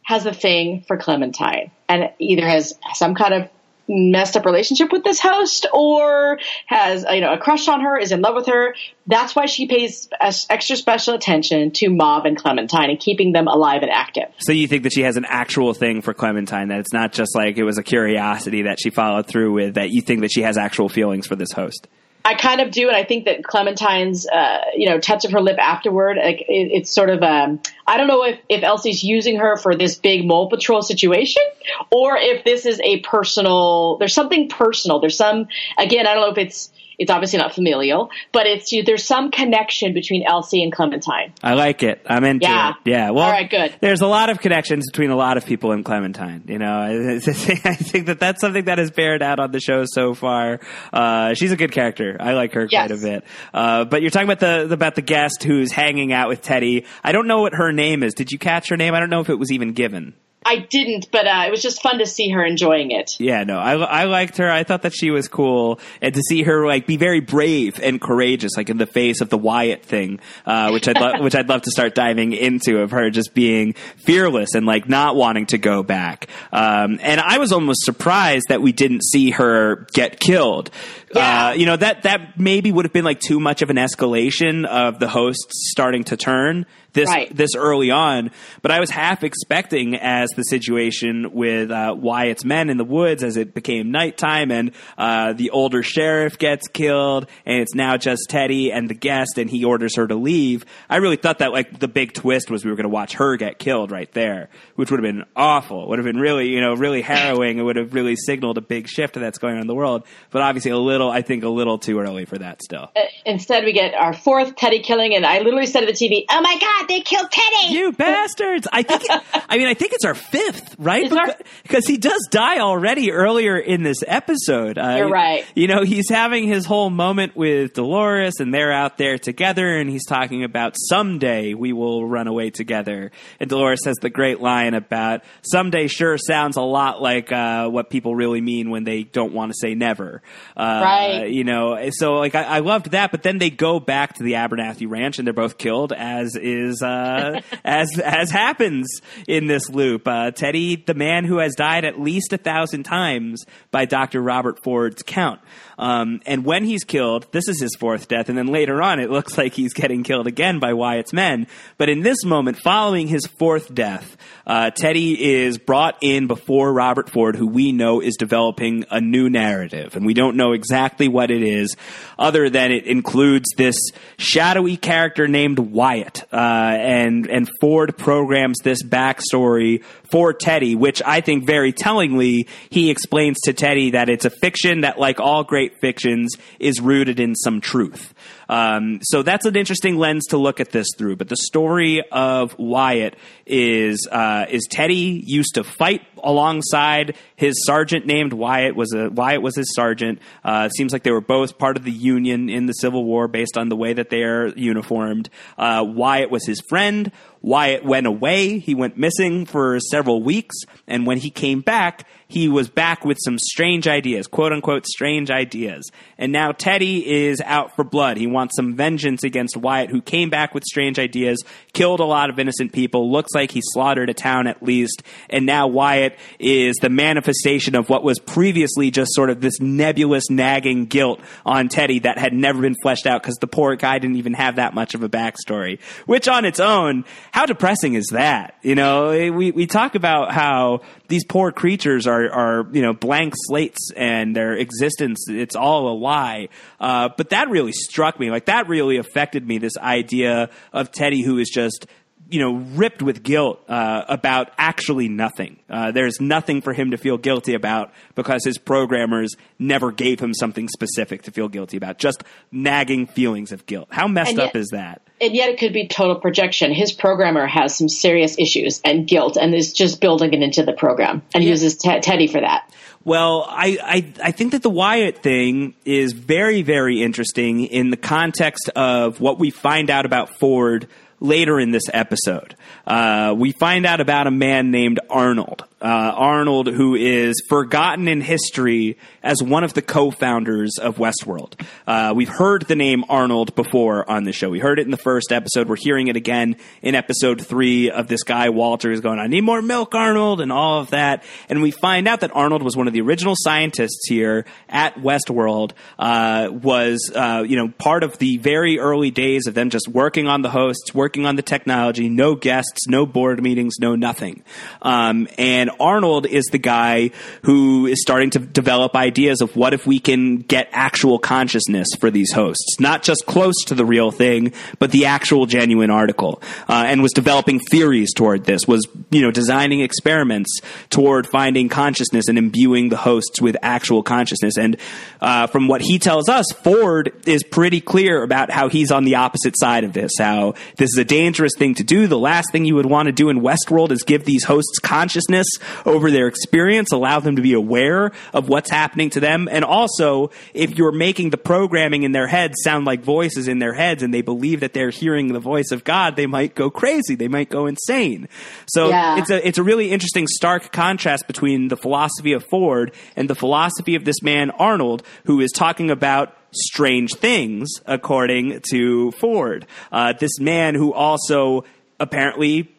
has a thing for Clementine. And either has some kind of messed up relationship with this host or has you know a crush on her is in love with her. That's why she pays extra special attention to Maeve and Clementine and keeping them alive and active. So you think that she has an actual thing for Clementine, that it's not just like it was a curiosity that she followed through with, that you think that she has actual feelings for this host? I kind of do, and I think that Clementine's, uh, you know, touch of her lip afterward, like, it, it's sort of, um, I don't know if, if Elsie's using her for this big mole patrol situation, or if this is a personal, there's something personal. There's some, again, I don't know if it's, it's obviously not familial, but it's, there's some connection between Elsie and Clementine. I like it. I'm into Yeah. it. Yeah. Well, All right, good. There's a lot of connections between a lot of people in Clementine. You know, I think that that's something that has bared out on the show so far. Uh, she's a good character. I like her Yes. quite a bit. Uh, but you're talking about the about the guest who's hanging out with Teddy. I don't know what her name is. Did you catch her name? I don't know if it was even given. I didn't, but uh, it was just fun to see her enjoying it. Yeah, no, I, I liked her. I thought that she was cool, and to see her like be very brave and courageous, like in the face of the Wyatt thing, uh, which I'd lo- which I'd love to start diving into of her just being fearless and like not wanting to go back. Um, and I was almost surprised that we didn't see her get killed. Yeah. Uh, you know that that maybe would have been like too much of an escalation of the hosts starting to turn this Right. this early on, but I was half expecting as the situation with uh, Wyatt's men in the woods as it became nighttime and uh, the older sheriff gets killed and it's now just Teddy and the guest and he orders her to leave. I really thought that like the big twist was we were going to watch her get killed right there, which would have been awful. Would have been really you know really harrowing. It would have really signaled a big shift that's going on in the world. But obviously a little I think a little too early for that still. Instead, we get our fourth Teddy killing, and I literally said to the TV, "Oh my God, they killed Teddy!" You bastards! I think. I mean, I think it's our fifth, right? Is our- Because he does die already earlier in this episode. Uh, You're right. You know, he's having his whole moment with Dolores, and they're out there together, and he's talking about someday we will run away together. And Dolores has the great line about someday. Sure, sounds a lot like uh, what people really mean when they don't want to say never. Uh, Right. You know, so like I, I loved that, but then they go back to the Abernathy Ranch, and they're both killed, as is is uh, as as happens in this loop. Uh, Teddy, the man who has died at least a thousand times by Dr. Robert Ford's count. Um, and when he's killed, this is his fourth death, and then later on, it looks like he's getting killed again by Wyatt's men. But in this moment, following his fourth death, uh, Teddy is brought in before Robert Ford, who we know is developing a new narrative, and we don't know exactly what it is, other than it includes this shadowy character named Wyatt, uh, and and Ford programs this backstory for Teddy, which I think very tellingly he explains to Teddy that it's a fiction that, like all great fictions, is rooted in some truth. Um, so that's an interesting lens to look at this through. But the story of Wyatt is uh, is Teddy used to fight alongside his sergeant named Wyatt was a Wyatt was his sergeant. Uh, it seems like they were both part of the Union in the Civil War based on the way that they are uniformed. Uh, Wyatt was his friend. Wyatt went away. He went missing for several weeks, and when he came back, he was back with some strange ideas, quote unquote strange ideas. And now Teddy is out for blood. He wants some vengeance against Wyatt, who came back with strange ideas, killed a lot of innocent people, looks like he slaughtered a town at least, and now Wyatt is the manifestation of what was previously just sort of this nebulous, nagging guilt on Teddy that had never been fleshed out because the poor guy didn't even have that much of a backstory. Which on its own, how depressing is that? You know, we, we talk about how these poor creatures are, are you know blank slates and their existence it's all a lie. Uh, but that really struck me. Like that really affected me. This idea of Teddy who is just you know, ripped with guilt uh, about actually nothing. Uh, there's nothing for him to feel guilty about because his programmers never gave him something specific to feel guilty about. Just nagging feelings of guilt. How messed yet, up is that? And yet, it could be total projection. His programmer has some serious issues and guilt, and is just building it into the program and yeah. uses t- Teddy for that. Well, I, I, I think that the Wyatt thing is very, very interesting in the context of what we find out about Ford later in this episode. Uh, we find out about a man named Arnold. Uh, Arnold, who is forgotten in history as one of the co-founders of Westworld. Uh, we've heard the name Arnold before on the show. We heard it in the first episode. We're hearing it again in episode three of this guy Walter is going, "I need more milk, Arnold," and all of that. And we find out that Arnold was one of the original scientists here at Westworld. Uh, was uh, you know part of the very early days of them just working on the hosts, working on the technology, no guests, no board meetings, no nothing. Um, and Arnold is the guy who is starting to develop ideas of what if we can get actual consciousness for these hosts, not just close to the real thing, but the actual genuine article, uh, and was developing theories toward this, was, you know, designing experiments toward finding consciousness and imbuing the hosts with actual consciousness. And uh, from what he tells us, Ford is pretty clear about how he's on the opposite side of this, how this is a dangerous thing to do. The last thing you would want to do in Westworld is give these hosts consciousness over their experience, allow them to be aware of what's happening to them. And also, if you're making the programming in their heads sound like voices in their heads and they believe that they're hearing the voice of God, they might go crazy. They might go insane. So yeah. it's a, it's a really interesting stark contrast between the philosophy of Ford and the philosophy of this man, Arnold, who is talking about strange things, according to Ford. Uh, this man who also apparently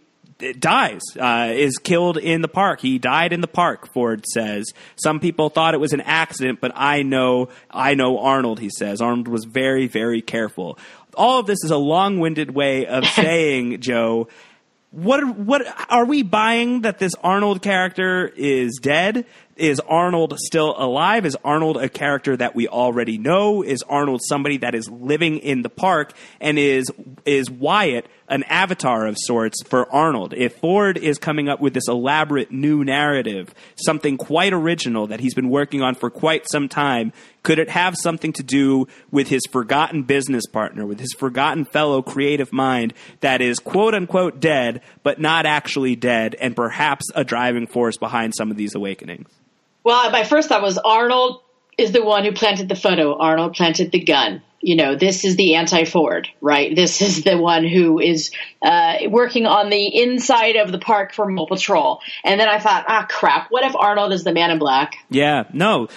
dies, uh, is killed in the park. He died in the park. Ford says. Some people thought it was an accident, but I know, I know Arnold. He says Arnold was very, very careful. All of this is a long-winded way of saying, Jo. What what are we buying that this Arnold character is dead? Is Arnold still alive? Is Arnold a character that we already know? Is Arnold somebody that is living in the park? And is is Wyatt an avatar of sorts for Arnold? If Ford is coming up with this elaborate new narrative, something quite original that he's been working on for quite some time, could it have something to do with his forgotten business partner, with his forgotten fellow creative mind that is quote unquote dead, but not actually dead, and perhaps a driving force behind some of these awakenings? Well, my first thought was Arnold is the one who planted the photo. Arnold planted the gun. You know, this is the anti-Ford, right? This is the one who is uh, working on the inside of the park for Mole Patrol. And then I thought, ah, crap. What if Arnold is the Man in Black? Yeah, no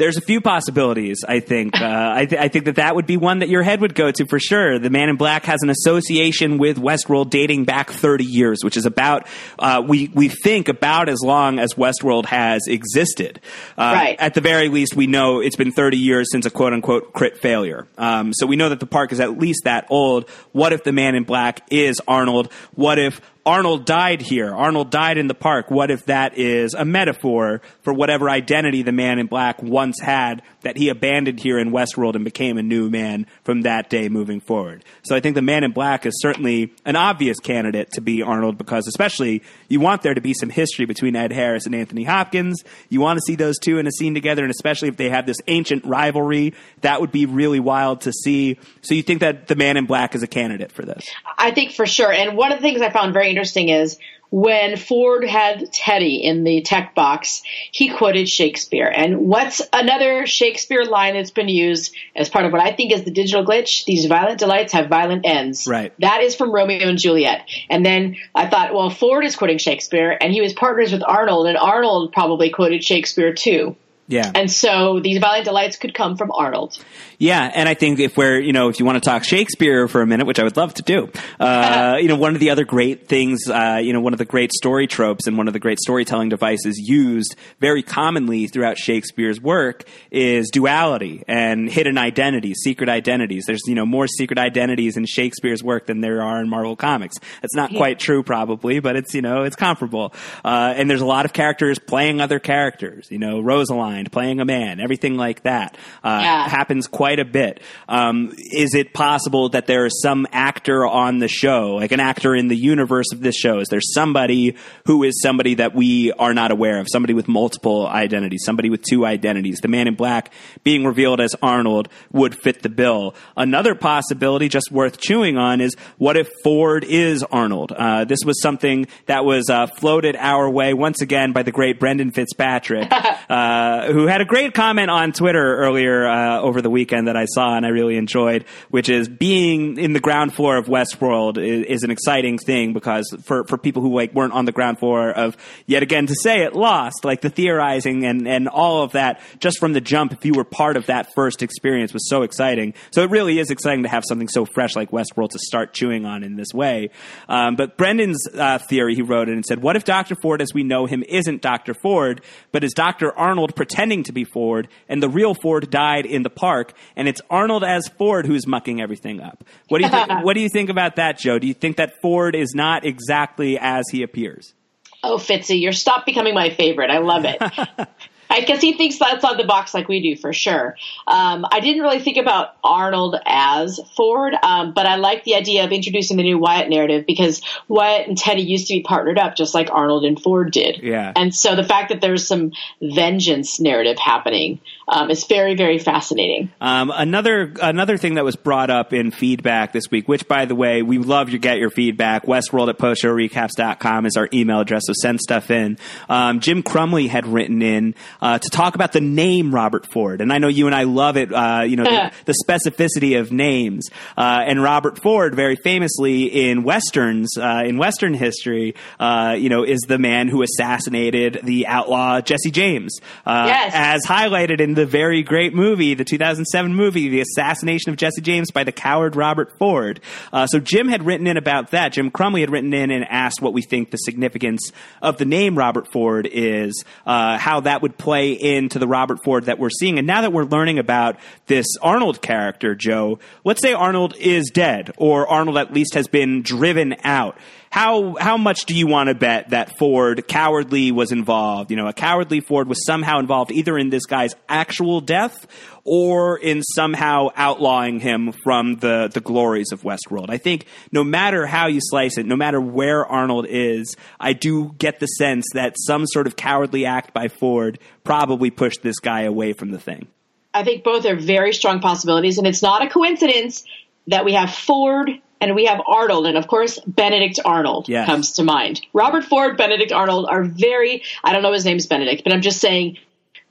There's a few possibilities. I think. Uh, I, th- I, think that that would be one that your head would go to for sure. The Man in Black has an association with Westworld dating back 30 years, which is about uh, we we think about as long as Westworld has existed. Uh, right. At the very least, we know it's been 30 years since a quote unquote crit failure. Um, so we know that the park is at least that old. What if the Man in Black is Arnold? What if Arnold died here. Arnold died in the park. What if that is a metaphor for whatever identity the man in black once had that he abandoned here in Westworld and became a new man from that day moving forward? So I think the man in black is certainly an obvious candidate to be Arnold because especially you want there to be some history between Ed Harris and Anthony Hopkins. You want to see those two in a scene together and especially if they have this ancient rivalry, that would be really wild to see. So you think that the man in black is a candidate for this? I think for sure. And one of the things I found very interesting is when Ford had Teddy in the tech box, he quoted Shakespeare. And what's another Shakespeare line that's been used as part of what I think is the digital glitch? These violent delights have violent ends. Right. That is from Romeo and Juliet. And then I thought, well, Ford is quoting Shakespeare, and he was partners with Arnold, and Arnold probably quoted Shakespeare too. Yeah. And so these violent delights could come from Arnold. Yeah, and I think if we're, you know, if you want to talk Shakespeare for a minute, which I would love to do, uh, you know, one of the other great things, uh, you know, one of the great story tropes and one of the great storytelling devices used very commonly throughout Shakespeare's work is duality and hidden identities, secret identities. There's, you know, more secret identities in Shakespeare's work than there are in Marvel Comics. That's not quite true, probably, but it's, you know, it's comparable. Uh, and there's a lot of characters playing other characters, you know, Rosaline mind, playing a man, everything like that uh, yeah. happens quite a bit. Um, is it possible that there is some actor on the show, like an actor in the universe of this show? Is there somebody who is somebody that we are not aware of? Somebody with multiple identities, somebody with two identities. The Man in Black being revealed as Arnold would fit the bill. Another possibility, just worth chewing on, is what if Ford is Arnold? Uh, this was something that was uh, floated our way once again by the great Brendan Fitzpatrick, uh, who had a great comment on Twitter earlier uh, over the weekend that I saw and I really enjoyed, which is being in the ground floor of Westworld is, is, an exciting thing because for, for people who like weren't on the ground floor of yet again to say it lost, like the theorizing and, and all of that just from the jump, if you were part of that first experience was so exciting. So it really is exciting to have something so fresh like Westworld to start chewing on in this way. Um, but Brendan's uh, theory, he wrote it and said, what if Dr. Ford as we know him isn't Dr. Ford, but is Dr. Arnold pretending to be Ford, and the real Ford died in the park, and it's Arnold as Ford who's mucking everything up. What do you think, what do you think about that, Jo? Do you think that Ford is not exactly as he appears? Oh, Fitzy, you're stop becoming my favorite. I love it. I guess he thinks that's on the box like we do for sure. Um, I didn't really think about Arnold as Ford, um, but I like the idea of introducing the new Wyatt narrative because Wyatt and Teddy used to be partnered up just like Arnold and Ford did. Yeah. And so the fact that there's some vengeance narrative happening um, is very, very fascinating. Um, another another thing that was brought up in feedback this week, which by the way, we love to get your feedback. Westworld at postshowrecaps.com is our email address, so send stuff in. Um, Jim Crumley had written in uh, to talk about the name Robert Ford. And I know you and I love it, uh, you know, the, the, specificity of names. Uh, and Robert Ford, very famously in westerns, uh, in Western history, uh, you know, is the man who assassinated the outlaw Jesse James. Uh, yes. As highlighted in the very great movie, the 2007 movie, The Assassination of Jesse James by the coward Robert Ford. Uh, so Jim had written in about that. Jim Crumley had written in and asked what we think the significance of the name Robert Ford is, uh, how that would play into the Robert Ford that we're seeing. And now that we're learning about this Arnold character, Jo, let's say Arnold is dead or Arnold at least has been driven out. How how much do you want to bet that Ford cowardly was involved? You know, a cowardly Ford was somehow involved either in this guy's actual death or in somehow outlawing him from the the glories of Westworld. I think no matter how you slice it, no matter where Arnold is, I do get the sense that some sort of cowardly act by Ford probably pushed this guy away from the thing. I think both are very strong possibilities, and it's not a coincidence that we have Ford and we have Arnold, and of course, Benedict Arnold yes. comes to mind. Robert Ford, Benedict Arnold are very, I don't know his name's Benedict, but I'm just saying,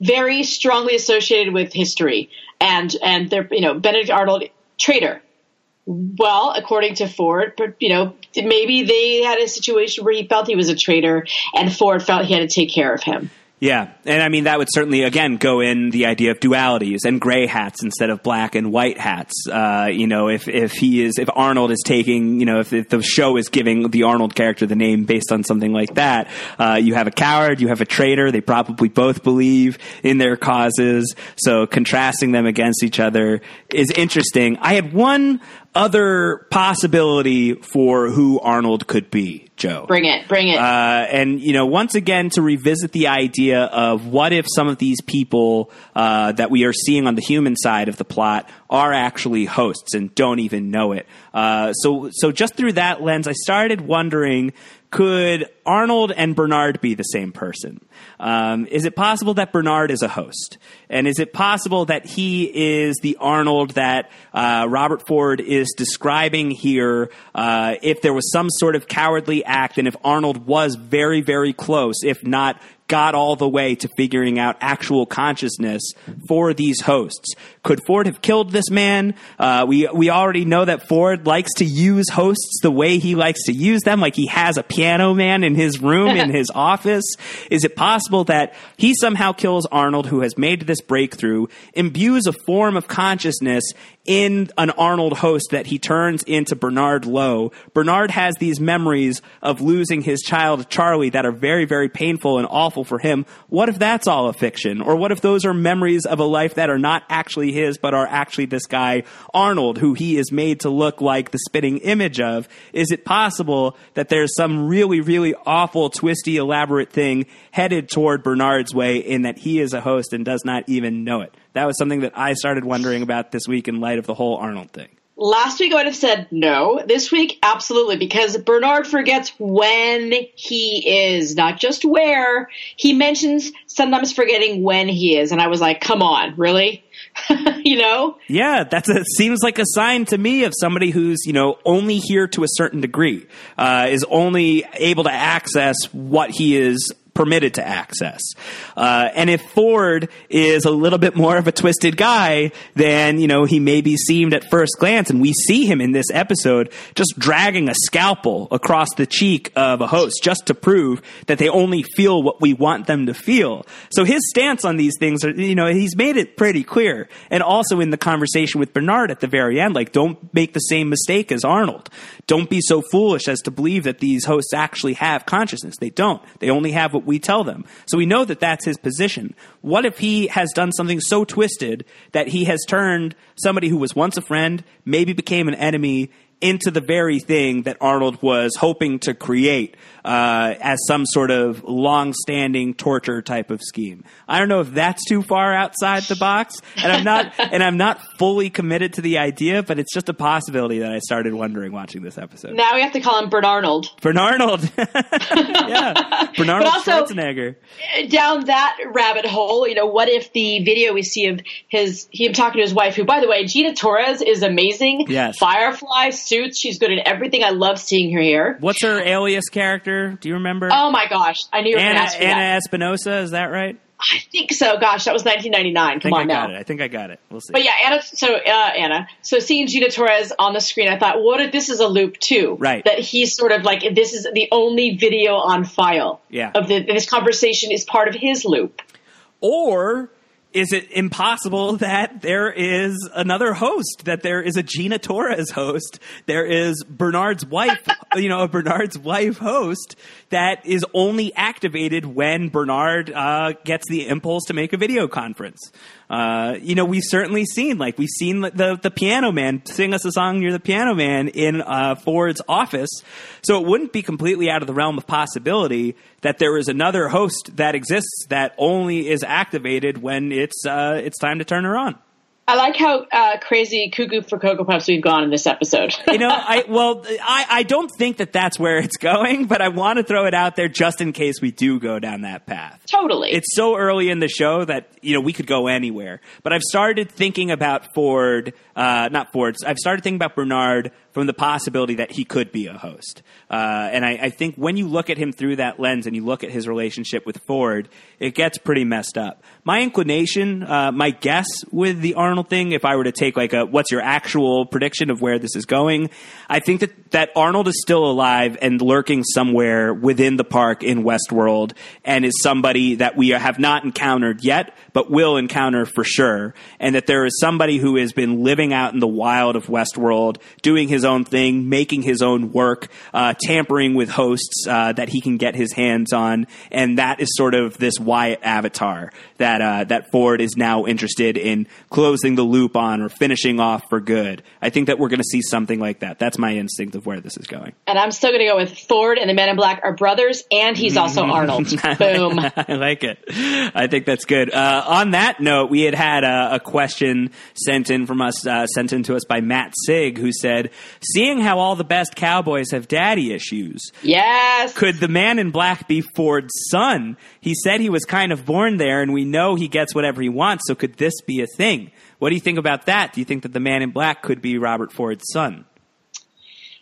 very strongly associated with history. And, and they're, you know, Benedict Arnold, traitor. Well, according to Ford, you know, maybe they had a situation where he felt he was a traitor and Ford felt he had to take care of him. Yeah, and I mean that would certainly again go in the idea of dualities and gray hats instead of black and white hats. Uh, you know, if if he is if Arnold is taking, you know, if, if the show is giving the Arnold character the name based on something like that, uh, you have a coward, you have a traitor. They probably both believe in their causes, so contrasting them against each other is interesting. I had one other possibility for who Arnold could be, Jo. Bring it, bring it. Uh, and you know, once again, to revisit the idea of what if some of these people uh, that we are seeing on the human side of the plot are actually hosts and don't even know it. Uh, so, so just through that lens, I started wondering could Arnold and Bernard be the same person? Um, is it possible that Bernard is a host? And is it possible that he is the Arnold that uh, Robert Ford is describing here? Uh, if there was some sort of cowardly act, and if Arnold was very, very close, if not got all the way to figuring out actual consciousness for these hosts. Could Ford have killed this man? Uh, we we already know that Ford likes to use hosts the way he likes to use them, like he has a piano man in his room in his office. Is it possible that he somehow kills Arnold, who has made this breakthrough, imbues a form of consciousness in an Arnold host that he turns into Bernard Lowe. Bernard has these memories of losing his child Charlie that are very, very painful and awful for him. What if that's all a fiction? Or what if those are memories of a life that are not actually his, but are actually this guy Arnold, who he is made to look like the spitting image of? Is it possible that there's some really, really awful, twisty, elaborate thing headed toward Bernard's way in that he is a host and does not even know it? That was something that I started wondering about this week in light of the whole Arnold thing. Last week I would have said no. This week, absolutely, because Bernard forgets when he is, not just where. He mentions sometimes forgetting when he is, and I was like, come on, really? you know? Yeah, that seems like a sign to me of somebody who's you know only here to a certain degree, uh, is only able to access what he is permitted to access. Uh, and if Ford is a little bit more of a twisted guy than, you know, he maybe seemed at first glance, and we see him in this episode just dragging a scalpel across the cheek of a host just to prove that they only feel what we want them to feel. So his stance on these things are, you know, he's made it pretty clear. And also in the conversation with Bernard at the very end, like, don't make the same mistake as Arnold. Don't be so foolish as to believe that these hosts actually have consciousness. They don't. They only have what we tell them. So we know that that's his position. What if he has done something so twisted that he has turned somebody who was once a friend, maybe became an enemy, into the very thing that Arnold was hoping to create uh, as some sort of long-standing torture type of scheme. I don't know if that's too far outside the box, and I'm not, and I'm not fully committed to the idea, but it's just a possibility that I started wondering watching this episode. Now we have to call him Bernarnold. Bernarnold, yeah, Bernarnold also, Schwarzenegger. Down that rabbit hole, you know, what if the video we see of his him talking to his wife, who, by the way, Gina Torres is amazing. Yes. Firefly suits. She's good at everything. I love seeing her here. What's her alias character? Do you remember? Oh my gosh, I knew you were Anna, ask Anna that. Espinosa, is that right? I think so. Gosh, that was 1999. I Come think on I now. got it. I think I got it. We'll see. But yeah, Anna. So uh, Anna. So seeing Gina Torres on the screen, I thought, what if this is a loop too? Right. That he's sort of like this is the only video on file. Yeah. Of the this conversation is part of his loop. Or is it impossible that there is another host, that there is a Gina Torres host, there is Bernard's wife, you know, a Bernard's wife host that is only activated when Bernard uh, gets the impulse to make a video conference? Uh, you know, we've certainly seen, like, we've seen the, the piano man sing us a song near the piano man in uh, Ford's office. So it wouldn't be completely out of the realm of possibility that there is another host that exists that only is activated when it's uh, it's time to turn her on. I like how uh, crazy cuckoo for Cocoa Puffs we've gone in this episode. You know, I well, I, I don't think that that's where it's going, but I want to throw it out there just in case we do go down that path. totally. It's so early in the show that you know we could go anywhere. But I've started thinking about Ford, uh, not Ford. I've started thinking about Bernard from the possibility that he could be a host. Uh, and I, I, think when you look at him through that lens and you look at his relationship with Ford, it gets pretty messed up. My inclination, uh, my guess with the Arnold thing, if I were to take like a what's your actual prediction of where this is going, I think that, that Arnold is still alive and lurking somewhere within the park in Westworld and is somebody that we have not encountered yet, but will encounter for sure. And that there is somebody who has been living out in the wild of Westworld, doing his own thing, making his own work, uh, tampering with hosts uh, that he can get his hands on, and that is sort of this Wyatt avatar that uh, that Ford is now interested in closing the loop on or finishing off for good. I think that we're going to see something like that. That's my instinct of where this is going. And I'm still going to go with Ford and the Men in Black are brothers, and he's also Arnold. Boom. I like it. I think that's good. Uh, on that note, we had had a, a question sent in from us, uh, sent in to us by Matt Sig, who said, "Seeing how all the best cowboys have daddy issues, yes, could the Man in Black be Ford's son? He said he was kind of born there, and we know he gets whatever he wants. So could this be a thing? What do you think about that? Do you think that the Man in Black could be Robert Ford's son?"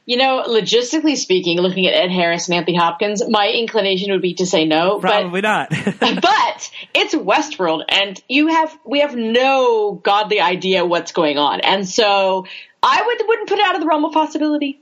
You know, logistically speaking, looking at Ed Harris and Anthony Hopkins, my inclination would be to say no. Probably but, not. but it's Westworld, and you have we have no godly idea what's going on, and so I would wouldn't put it out of the realm of possibility.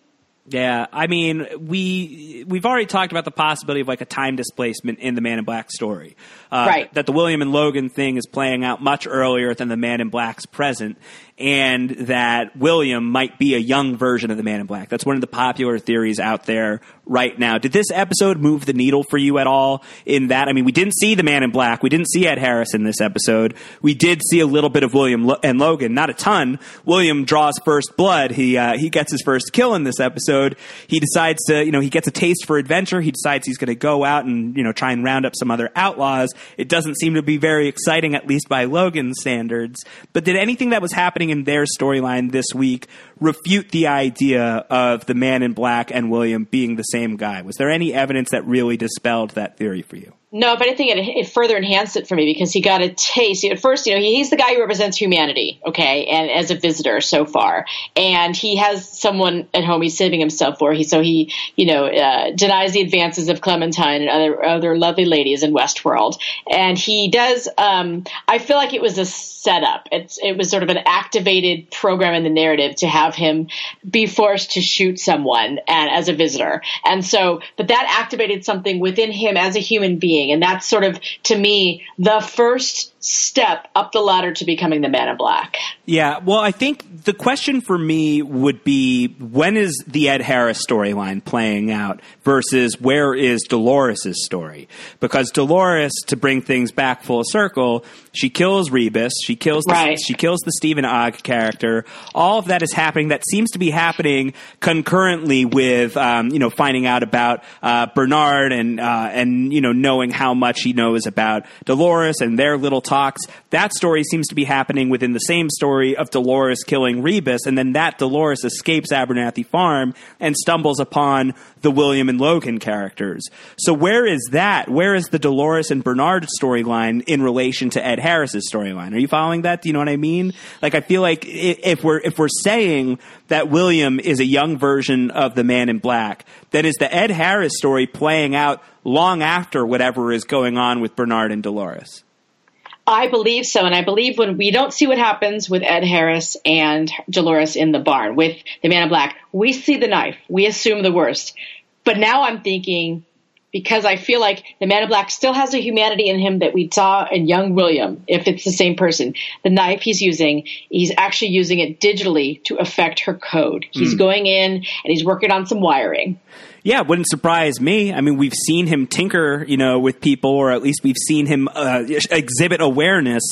Yeah, I mean, we we've already talked about the possibility of like a time displacement in the Man in Black story, uh, right? That the William and Logan thing is playing out much earlier than the Man in Black's present, and that William might be a young version of the Man in Black. That's one of the popular theories out there right now. Did this episode move the needle for you at all in that? I mean, we didn't see the Man in Black. We didn't see Ed Harris in this episode. We did see a little bit of William and Logan, not a ton. William draws first blood. He, uh, he gets his first kill in this episode. He decides to, you know, he gets a taste for adventure. He decides he's going to go out and, you know, try and round up some other outlaws. It doesn't seem to be very exciting, at least by Logan's standards. But did anything that was happening in their storyline this week refute the idea of the man in black and William being the same guy? Was there any evidence that really dispelled that theory for you? No, if anything, it, it further enhanced it for me because he got a taste. At first, you know, he, he's the guy who represents humanity, okay, and as a visitor so far, and he has someone at home he's saving himself for. He so he, you know, uh, denies the advances of Clementine and other other lovely ladies in Westworld, and he does. Um, I feel like it was a setup. It's it was sort of an activated program in the narrative to have him be forced to shoot someone and as a visitor, and so, but that activated something within him as a human being. And that's sort of, to me, the first step up the ladder to becoming the man in black. Yeah, well, I think the question for me would be when is the Ed Harris storyline playing out versus where is Dolores' story? Because Dolores, to bring things back full circle, she kills Rebus, she kills the, right. she kills the Steven Ogg character. All of that is happening. That seems to be happening concurrently with um, you know finding out about uh, Bernard and uh, and you know knowing how much he knows about Dolores and their little talk That story seems to be happening within the same story of Dolores killing Rebus, and then that Dolores escapes Abernathy Farm and stumbles upon the William and Logan characters. So where is that? Where is the Dolores and Bernard storyline in relation to Ed Harris's storyline? Are you following that? Do you know what I mean? Like I feel like if we're if we're saying that William is a young version of the Man in Black, then is the Ed Harris story playing out long after whatever is going on with Bernard and Dolores? I believe so, and I believe when we don't see what happens with Ed Harris and Dolores in the barn with the Man in Black, we see the knife. We assume the worst. But now I'm thinking, because I feel like the Man in Black still has a humanity in him that we saw in young William, if it's the same person. The knife he's using, he's actually using it digitally to affect her code. He's mm. going in and he's working on some wiring. Yeah, it wouldn't surprise me. I mean, we've seen him tinker, you know, with people, or at least we've seen him uh, exhibit awareness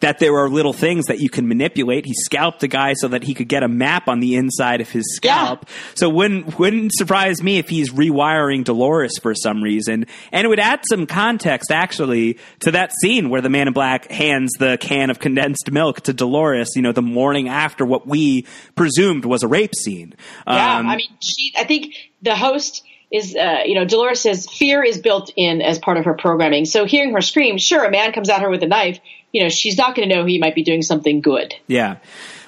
that there are little things that you can manipulate. He scalped the guy so that he could get a map on the inside of his scalp. Yeah. So wouldn't wouldn't surprise me if he's rewiring Dolores for some reason. And it would add some context actually to that scene where the Man in Black hands the can of condensed milk to Dolores. You know, the morning after what we presumed was a rape scene. Yeah, um, I mean, she. I think the host is, uh, you know, Dolores says fear is built in as part of her programming. So hearing her scream, sure, a man comes at her with a knife. you know, she's not going to know he might be doing something good. Yeah.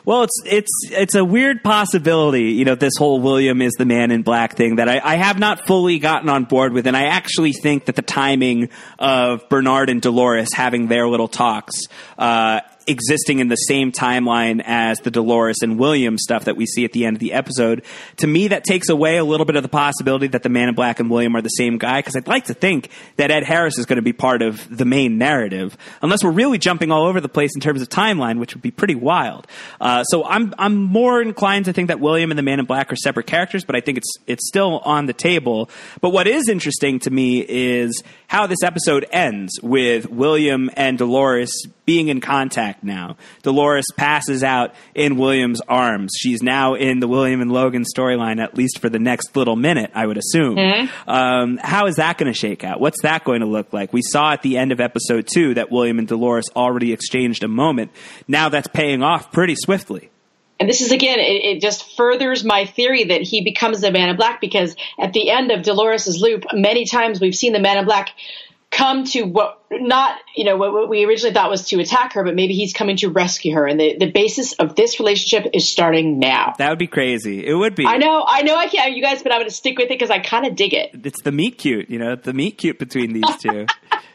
Well, it's it's it's a weird possibility, you know, this whole William is the man in black thing that I, I have not fully gotten on board with, and I actually think that the timing of Bernard and Dolores having their little talks uh, existing in the same timeline as the Dolores and William stuff that we see at the end of the episode. To me, that takes away a little bit of the possibility that the Man in Black and William are the same guy, because I'd like to think that Ed Harris is going to be part of the main narrative, unless we're really jumping all over the place in terms of timeline, which would be pretty wild. Uh, so I'm I'm more inclined to think that William and the Man in Black are separate characters, but I think it's it's still on the table. But what is interesting to me is how this episode ends with William and Dolores being in contact now. Dolores passes out in William's arms. She's now in the William and Logan storyline, at least for the next little minute, I would assume. Mm-hmm. Um, how is that going to shake out? What's that going to look like? We saw at the end of episode two that William and Dolores already exchanged a moment. Now that's paying off pretty swiftly. And this is again, it, it, just furthers my theory that he becomes the Man in Black because at the end of Dolores's loop, many times we've seen the Man in Black come to what not you know what, what, we originally thought was to attack her, but maybe he's coming to rescue her. And the, the basis of this relationship is starting now. That would be crazy. It would be. I know, I know, I can't. You guys, but I'm going to stick with it because I kind of dig it. It's the meet cute, you know, the meet cute between these two.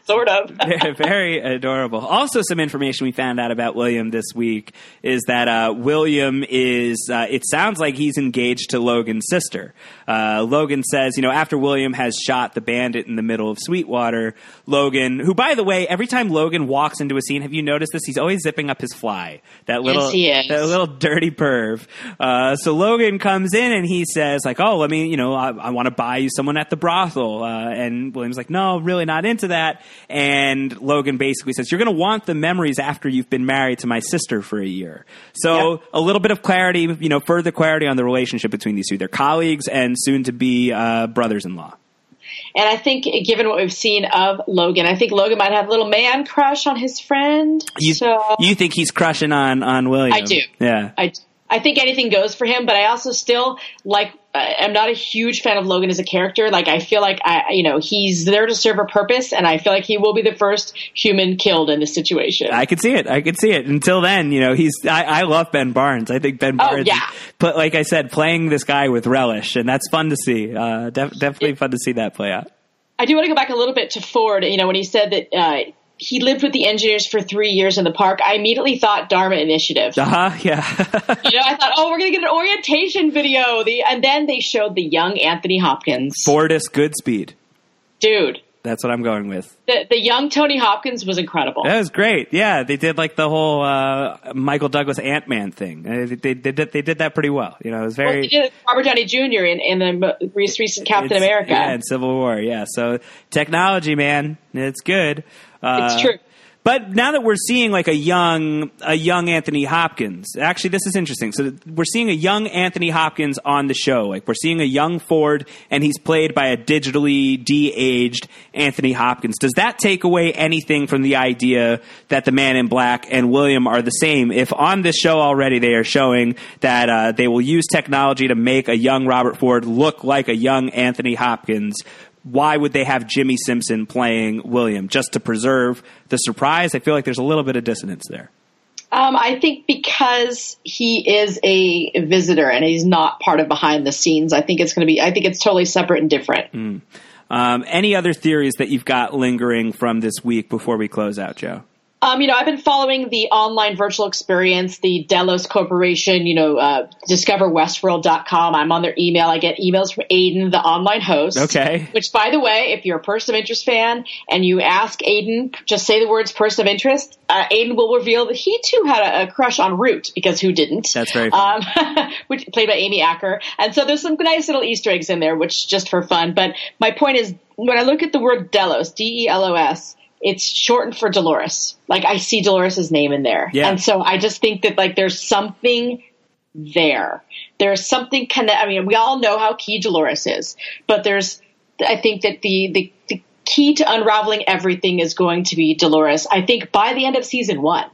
sort of. Very adorable. Also, some information we found out about William this week is that uh, William is, uh, it sounds like he's engaged to Logan's sister. Uh, Logan says, you know, after William has shot the bandit in the middle of Sweetwater, Logan, who, by the way, every time Logan walks into a scene, have you noticed this? He's always zipping up his fly. That little, yes, that little dirty perv. Uh, so Logan comes in and he says, like, oh, let me, you know, I, I want to buy you someone at the brothel. Uh, and William's like, no, really not into that. And Logan basically says, You're going to want the memories after you've been married to my sister for a year. So yep. a little bit of clarity, you know, further clarity on the relationship between these two. They're colleagues and soon to be uh, brothers in law. And I think, given what we've seen of Logan, I think Logan might have a little man crush on his friend. You, so you think he's crushing on on William? I do. Yeah, I I think anything goes for him, but I also still like. I'm not a huge fan of Logan as a character. Like I feel like I, you know, he's there to serve a purpose, and I feel like he will be the first human killed in this situation. I could see it. I could see it. Until then, you know, he's. I, I love Ben Barnes. I think Ben oh, Barnes. Oh, yeah. But like I said, playing this guy with relish, and that's fun to see. Uh, def- definitely it, fun to see that play out. I do want to go back a little bit to Ford. You know, when he said that uh, he lived with the engineers for three years in the park. I immediately thought Dharma Initiative. Uh huh. Yeah. you know, I thought, oh, we're gonna get an orientation video. The and then they showed the young Anthony Hopkins. Fortis Goodspeed. Dude. That's what I'm going with. The, the young Tony Hopkins was incredible. That was great. Yeah, they did like the whole uh, Michael Douglas Ant Man thing. They, they, they, did they did that pretty well. You know, it was very. Well, Robert Downey Jr. in, in the recent Captain America. Yeah, in Civil War. Yeah, so technology, man, it's good. Uh, it's true. But now that we're seeing like a young a young Anthony Hopkins, actually this is interesting. So we're seeing a young Anthony Hopkins on the show. Like we're seeing a young Ford and he's played by a digitally de-aged Anthony Hopkins. Does that take away anything from the idea that the man in black and William are the same? If on this show already they are showing that uh, they will use technology to make a young Robert Ford look like a young Anthony Hopkins, why would they have Jimmy Simpson playing William just to preserve the surprise? I feel like there's a little bit of dissonance there. Um, I think because he is a visitor and he's not part of behind the scenes, I think it's going to be. I think it's totally separate and different. Mm. Um, any other theories that you've got lingering from this week before we close out, Jo? Um, you know, I've been following the online virtual experience, the Delos Corporation, you know, uh, discoverwestworld.com. I'm on their email. I get emails from Aiden, the online host. Okay. Which, by the way, if you're a person of interest fan and you ask Aiden, just say the words person of interest, uh, Aiden will reveal that he too had a, a, crush on Root because who didn't? That's very um, which played by Amy Acker. And so there's some nice little Easter eggs in there, which just for fun. But my point is, when I look at the word Delos, D-E-L-O-S, it's shortened for Dolores. Like I see Dolores's name in there. Yeah. And so I just think that like there's something there. There's something connect. I mean, we all know how key Dolores is, but there's, I think that the, the, the key to unraveling everything is going to be Dolores. I think by the end of season one.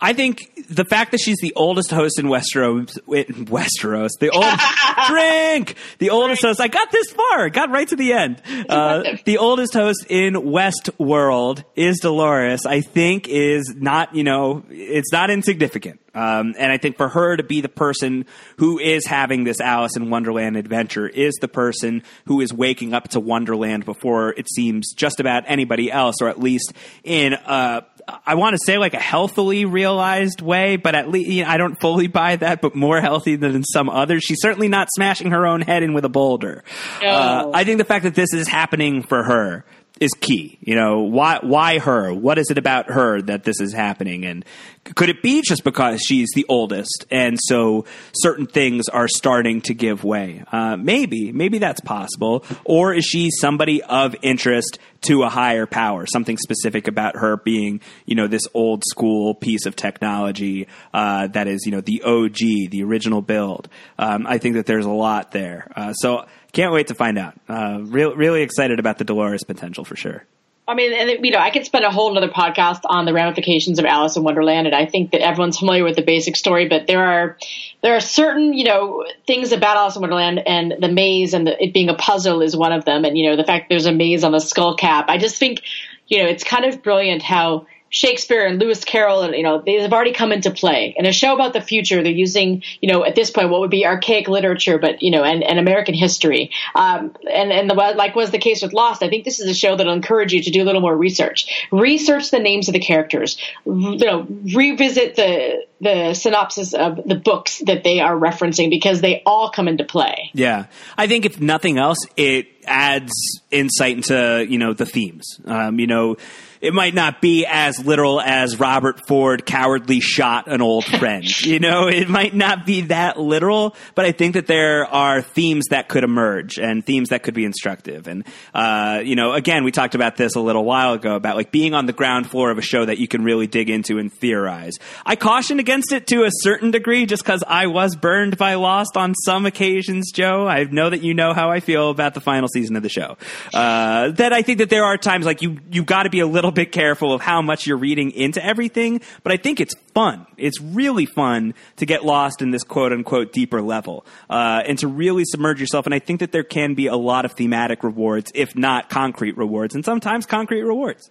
I think the fact that she's the oldest host in Westeros, in Westeros, the old drink, the oldest host. I got this far, got right to the end. Uh, the oldest host in Westworld is Dolores. I think is not, you know, it's not insignificant. Um, and I think for her to be the person who is having this Alice in Wonderland adventure is the person who is waking up to Wonderland before it seems just about anybody else, or at least in a I want to say like a healthily realized way, but at least you know, I don't fully buy that, but more healthy than in some others. She's certainly not smashing her own head in with a boulder. No. Uh, I think the fact that this is happening for her is key. You know, why why her? What is it about her that this is happening? And could it be just because she's the oldest and so certain things are starting to give way? Uh, maybe, maybe that's possible. Or is she somebody of interest to a higher power? Something specific about her being, you know, this old school piece of technology uh, that is, you know, the OG, the original build. Um, I think that there's a lot there. Uh, so can't wait to find out. Uh, re- really excited about the Dolores potential for sure. I mean, and you know, I could spend a whole other podcast on the ramifications of Alice in Wonderland, and I think that everyone's familiar with the basic story. But there are there are certain you know things about Alice in Wonderland, and the maze and the, it being a puzzle is one of them. And you know, the fact there's a maze on the skull cap. I just think you know it's kind of brilliant how Shakespeare and Lewis Carroll, and you know, they have already come into play. In a show about the future, they're using, you know, at this point, what would be archaic literature, but you know, and, and American history. Um, and and the, like was the case with Lost, I think this is a show that'll encourage you to do a little more research, research the names of the characters, you know, revisit the the synopsis of the books that they are referencing because they all come into play. Yeah, I think if nothing else, it adds insight into you know the themes. Um, you know it might not be as literal as Robert Ford cowardly shot an old friend. you know, it might not be that literal, but I think that there are themes that could emerge and themes that could be instructive. And, uh, you know, again, we talked about this a little while ago about like being on the ground floor of a show that you can really dig into and theorize. I caution against it to a certain degree just because I was burned by Lost on some occasions, Jo. I know that you know how I feel about the final season of the show. Uh, that I think that there are times like you, you got to be a little little bit careful of how much you're reading into everything, but I think it's fun. It's really fun to get lost in this quote unquote deeper level uh, and to really submerge yourself. And I think that there can be a lot of thematic rewards, if not concrete rewards, and sometimes concrete rewards.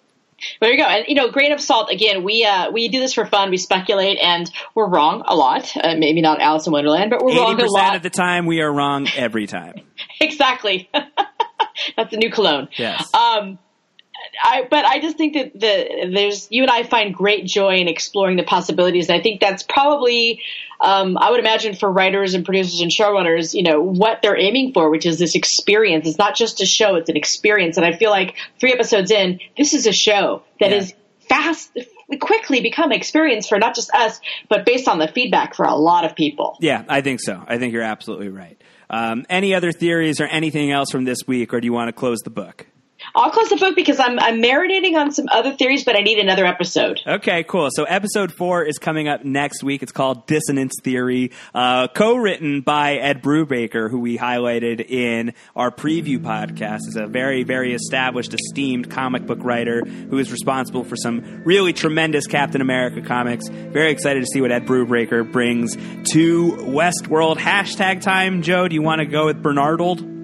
There you go. And you know, grain of salt. Again, we uh, we do this for fun. We speculate, and we're wrong a lot. Uh, maybe not Alice in Wonderland, but we're wrong a lot. of the time, we are wrong every time. exactly. That's the new cologne. Yes. Um, I, but I just think that the, there's you and I find great joy in exploring the possibilities, and I think that's probably, um, I would imagine for writers and producers and showrunners, you know, what they're aiming for, which is this experience. It's not just a show; it's an experience. And I feel like three episodes in, this is a show that yeah. is fast, quickly become experience for not just us, but based on the feedback for a lot of people. Yeah, I think so. I think you're absolutely right. Um, any other theories or anything else from this week, or do you want to close the book? I'll close the book because I'm I'm marinating on some other theories, but I need another episode. Okay, cool. So episode four is coming up next week. It's called Dissonance Theory, uh, co-written by Ed Brubaker, who we highlighted in our preview podcast. Is a very very established, esteemed comic book writer who is responsible for some really tremendous Captain America comics. Very excited to see what Ed Brubaker brings to Westworld. Hashtag time, Jo. Do you want to go with Bernardold?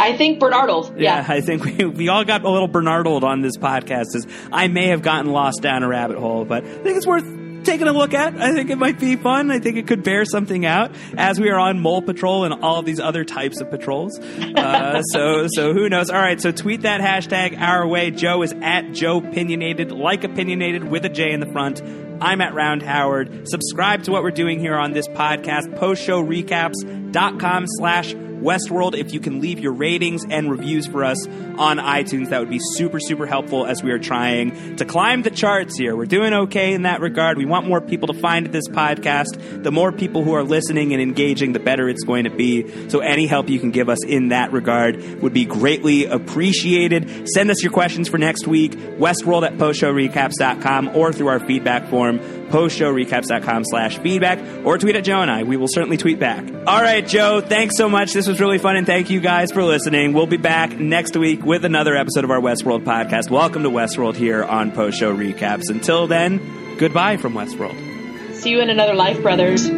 I think Bernardold. Yeah. yeah, I think we, we all got a little Bernardold on this podcast. As I may have gotten lost down a rabbit hole, but I think it's worth taking a look at. I think it might be fun. I think it could bear something out as we are on mole patrol and all these other types of patrols. Uh, so, so who knows? All right. So tweet that hashtag our way. Jo is at Jo Opinionated, like opinionated with a J in the front. I'm at Round Howard. Subscribe to what we're doing here on this podcast. Post show recaps.com slash Westworld. If you can leave your ratings and reviews for us on iTunes, that would be super, super helpful as we are trying to climb the charts here. We're doing okay in that regard. We want more people to find this podcast. The more people who are listening and engaging, the better it's going to be. So any help you can give us in that regard would be greatly appreciated. Send us your questions for next week, westworld at postshowrecaps.com or through our feedback form, postshowrecaps.com slash feedback, or tweet at Jo and I. We will certainly tweet back. All right, Jo, thanks so much. This was really fun, and thank you guys for listening. We'll be back next week with another episode of our Westworld podcast. Welcome to Westworld here on Post Show Recaps. Until then, goodbye from Westworld. See you in another life, brothers.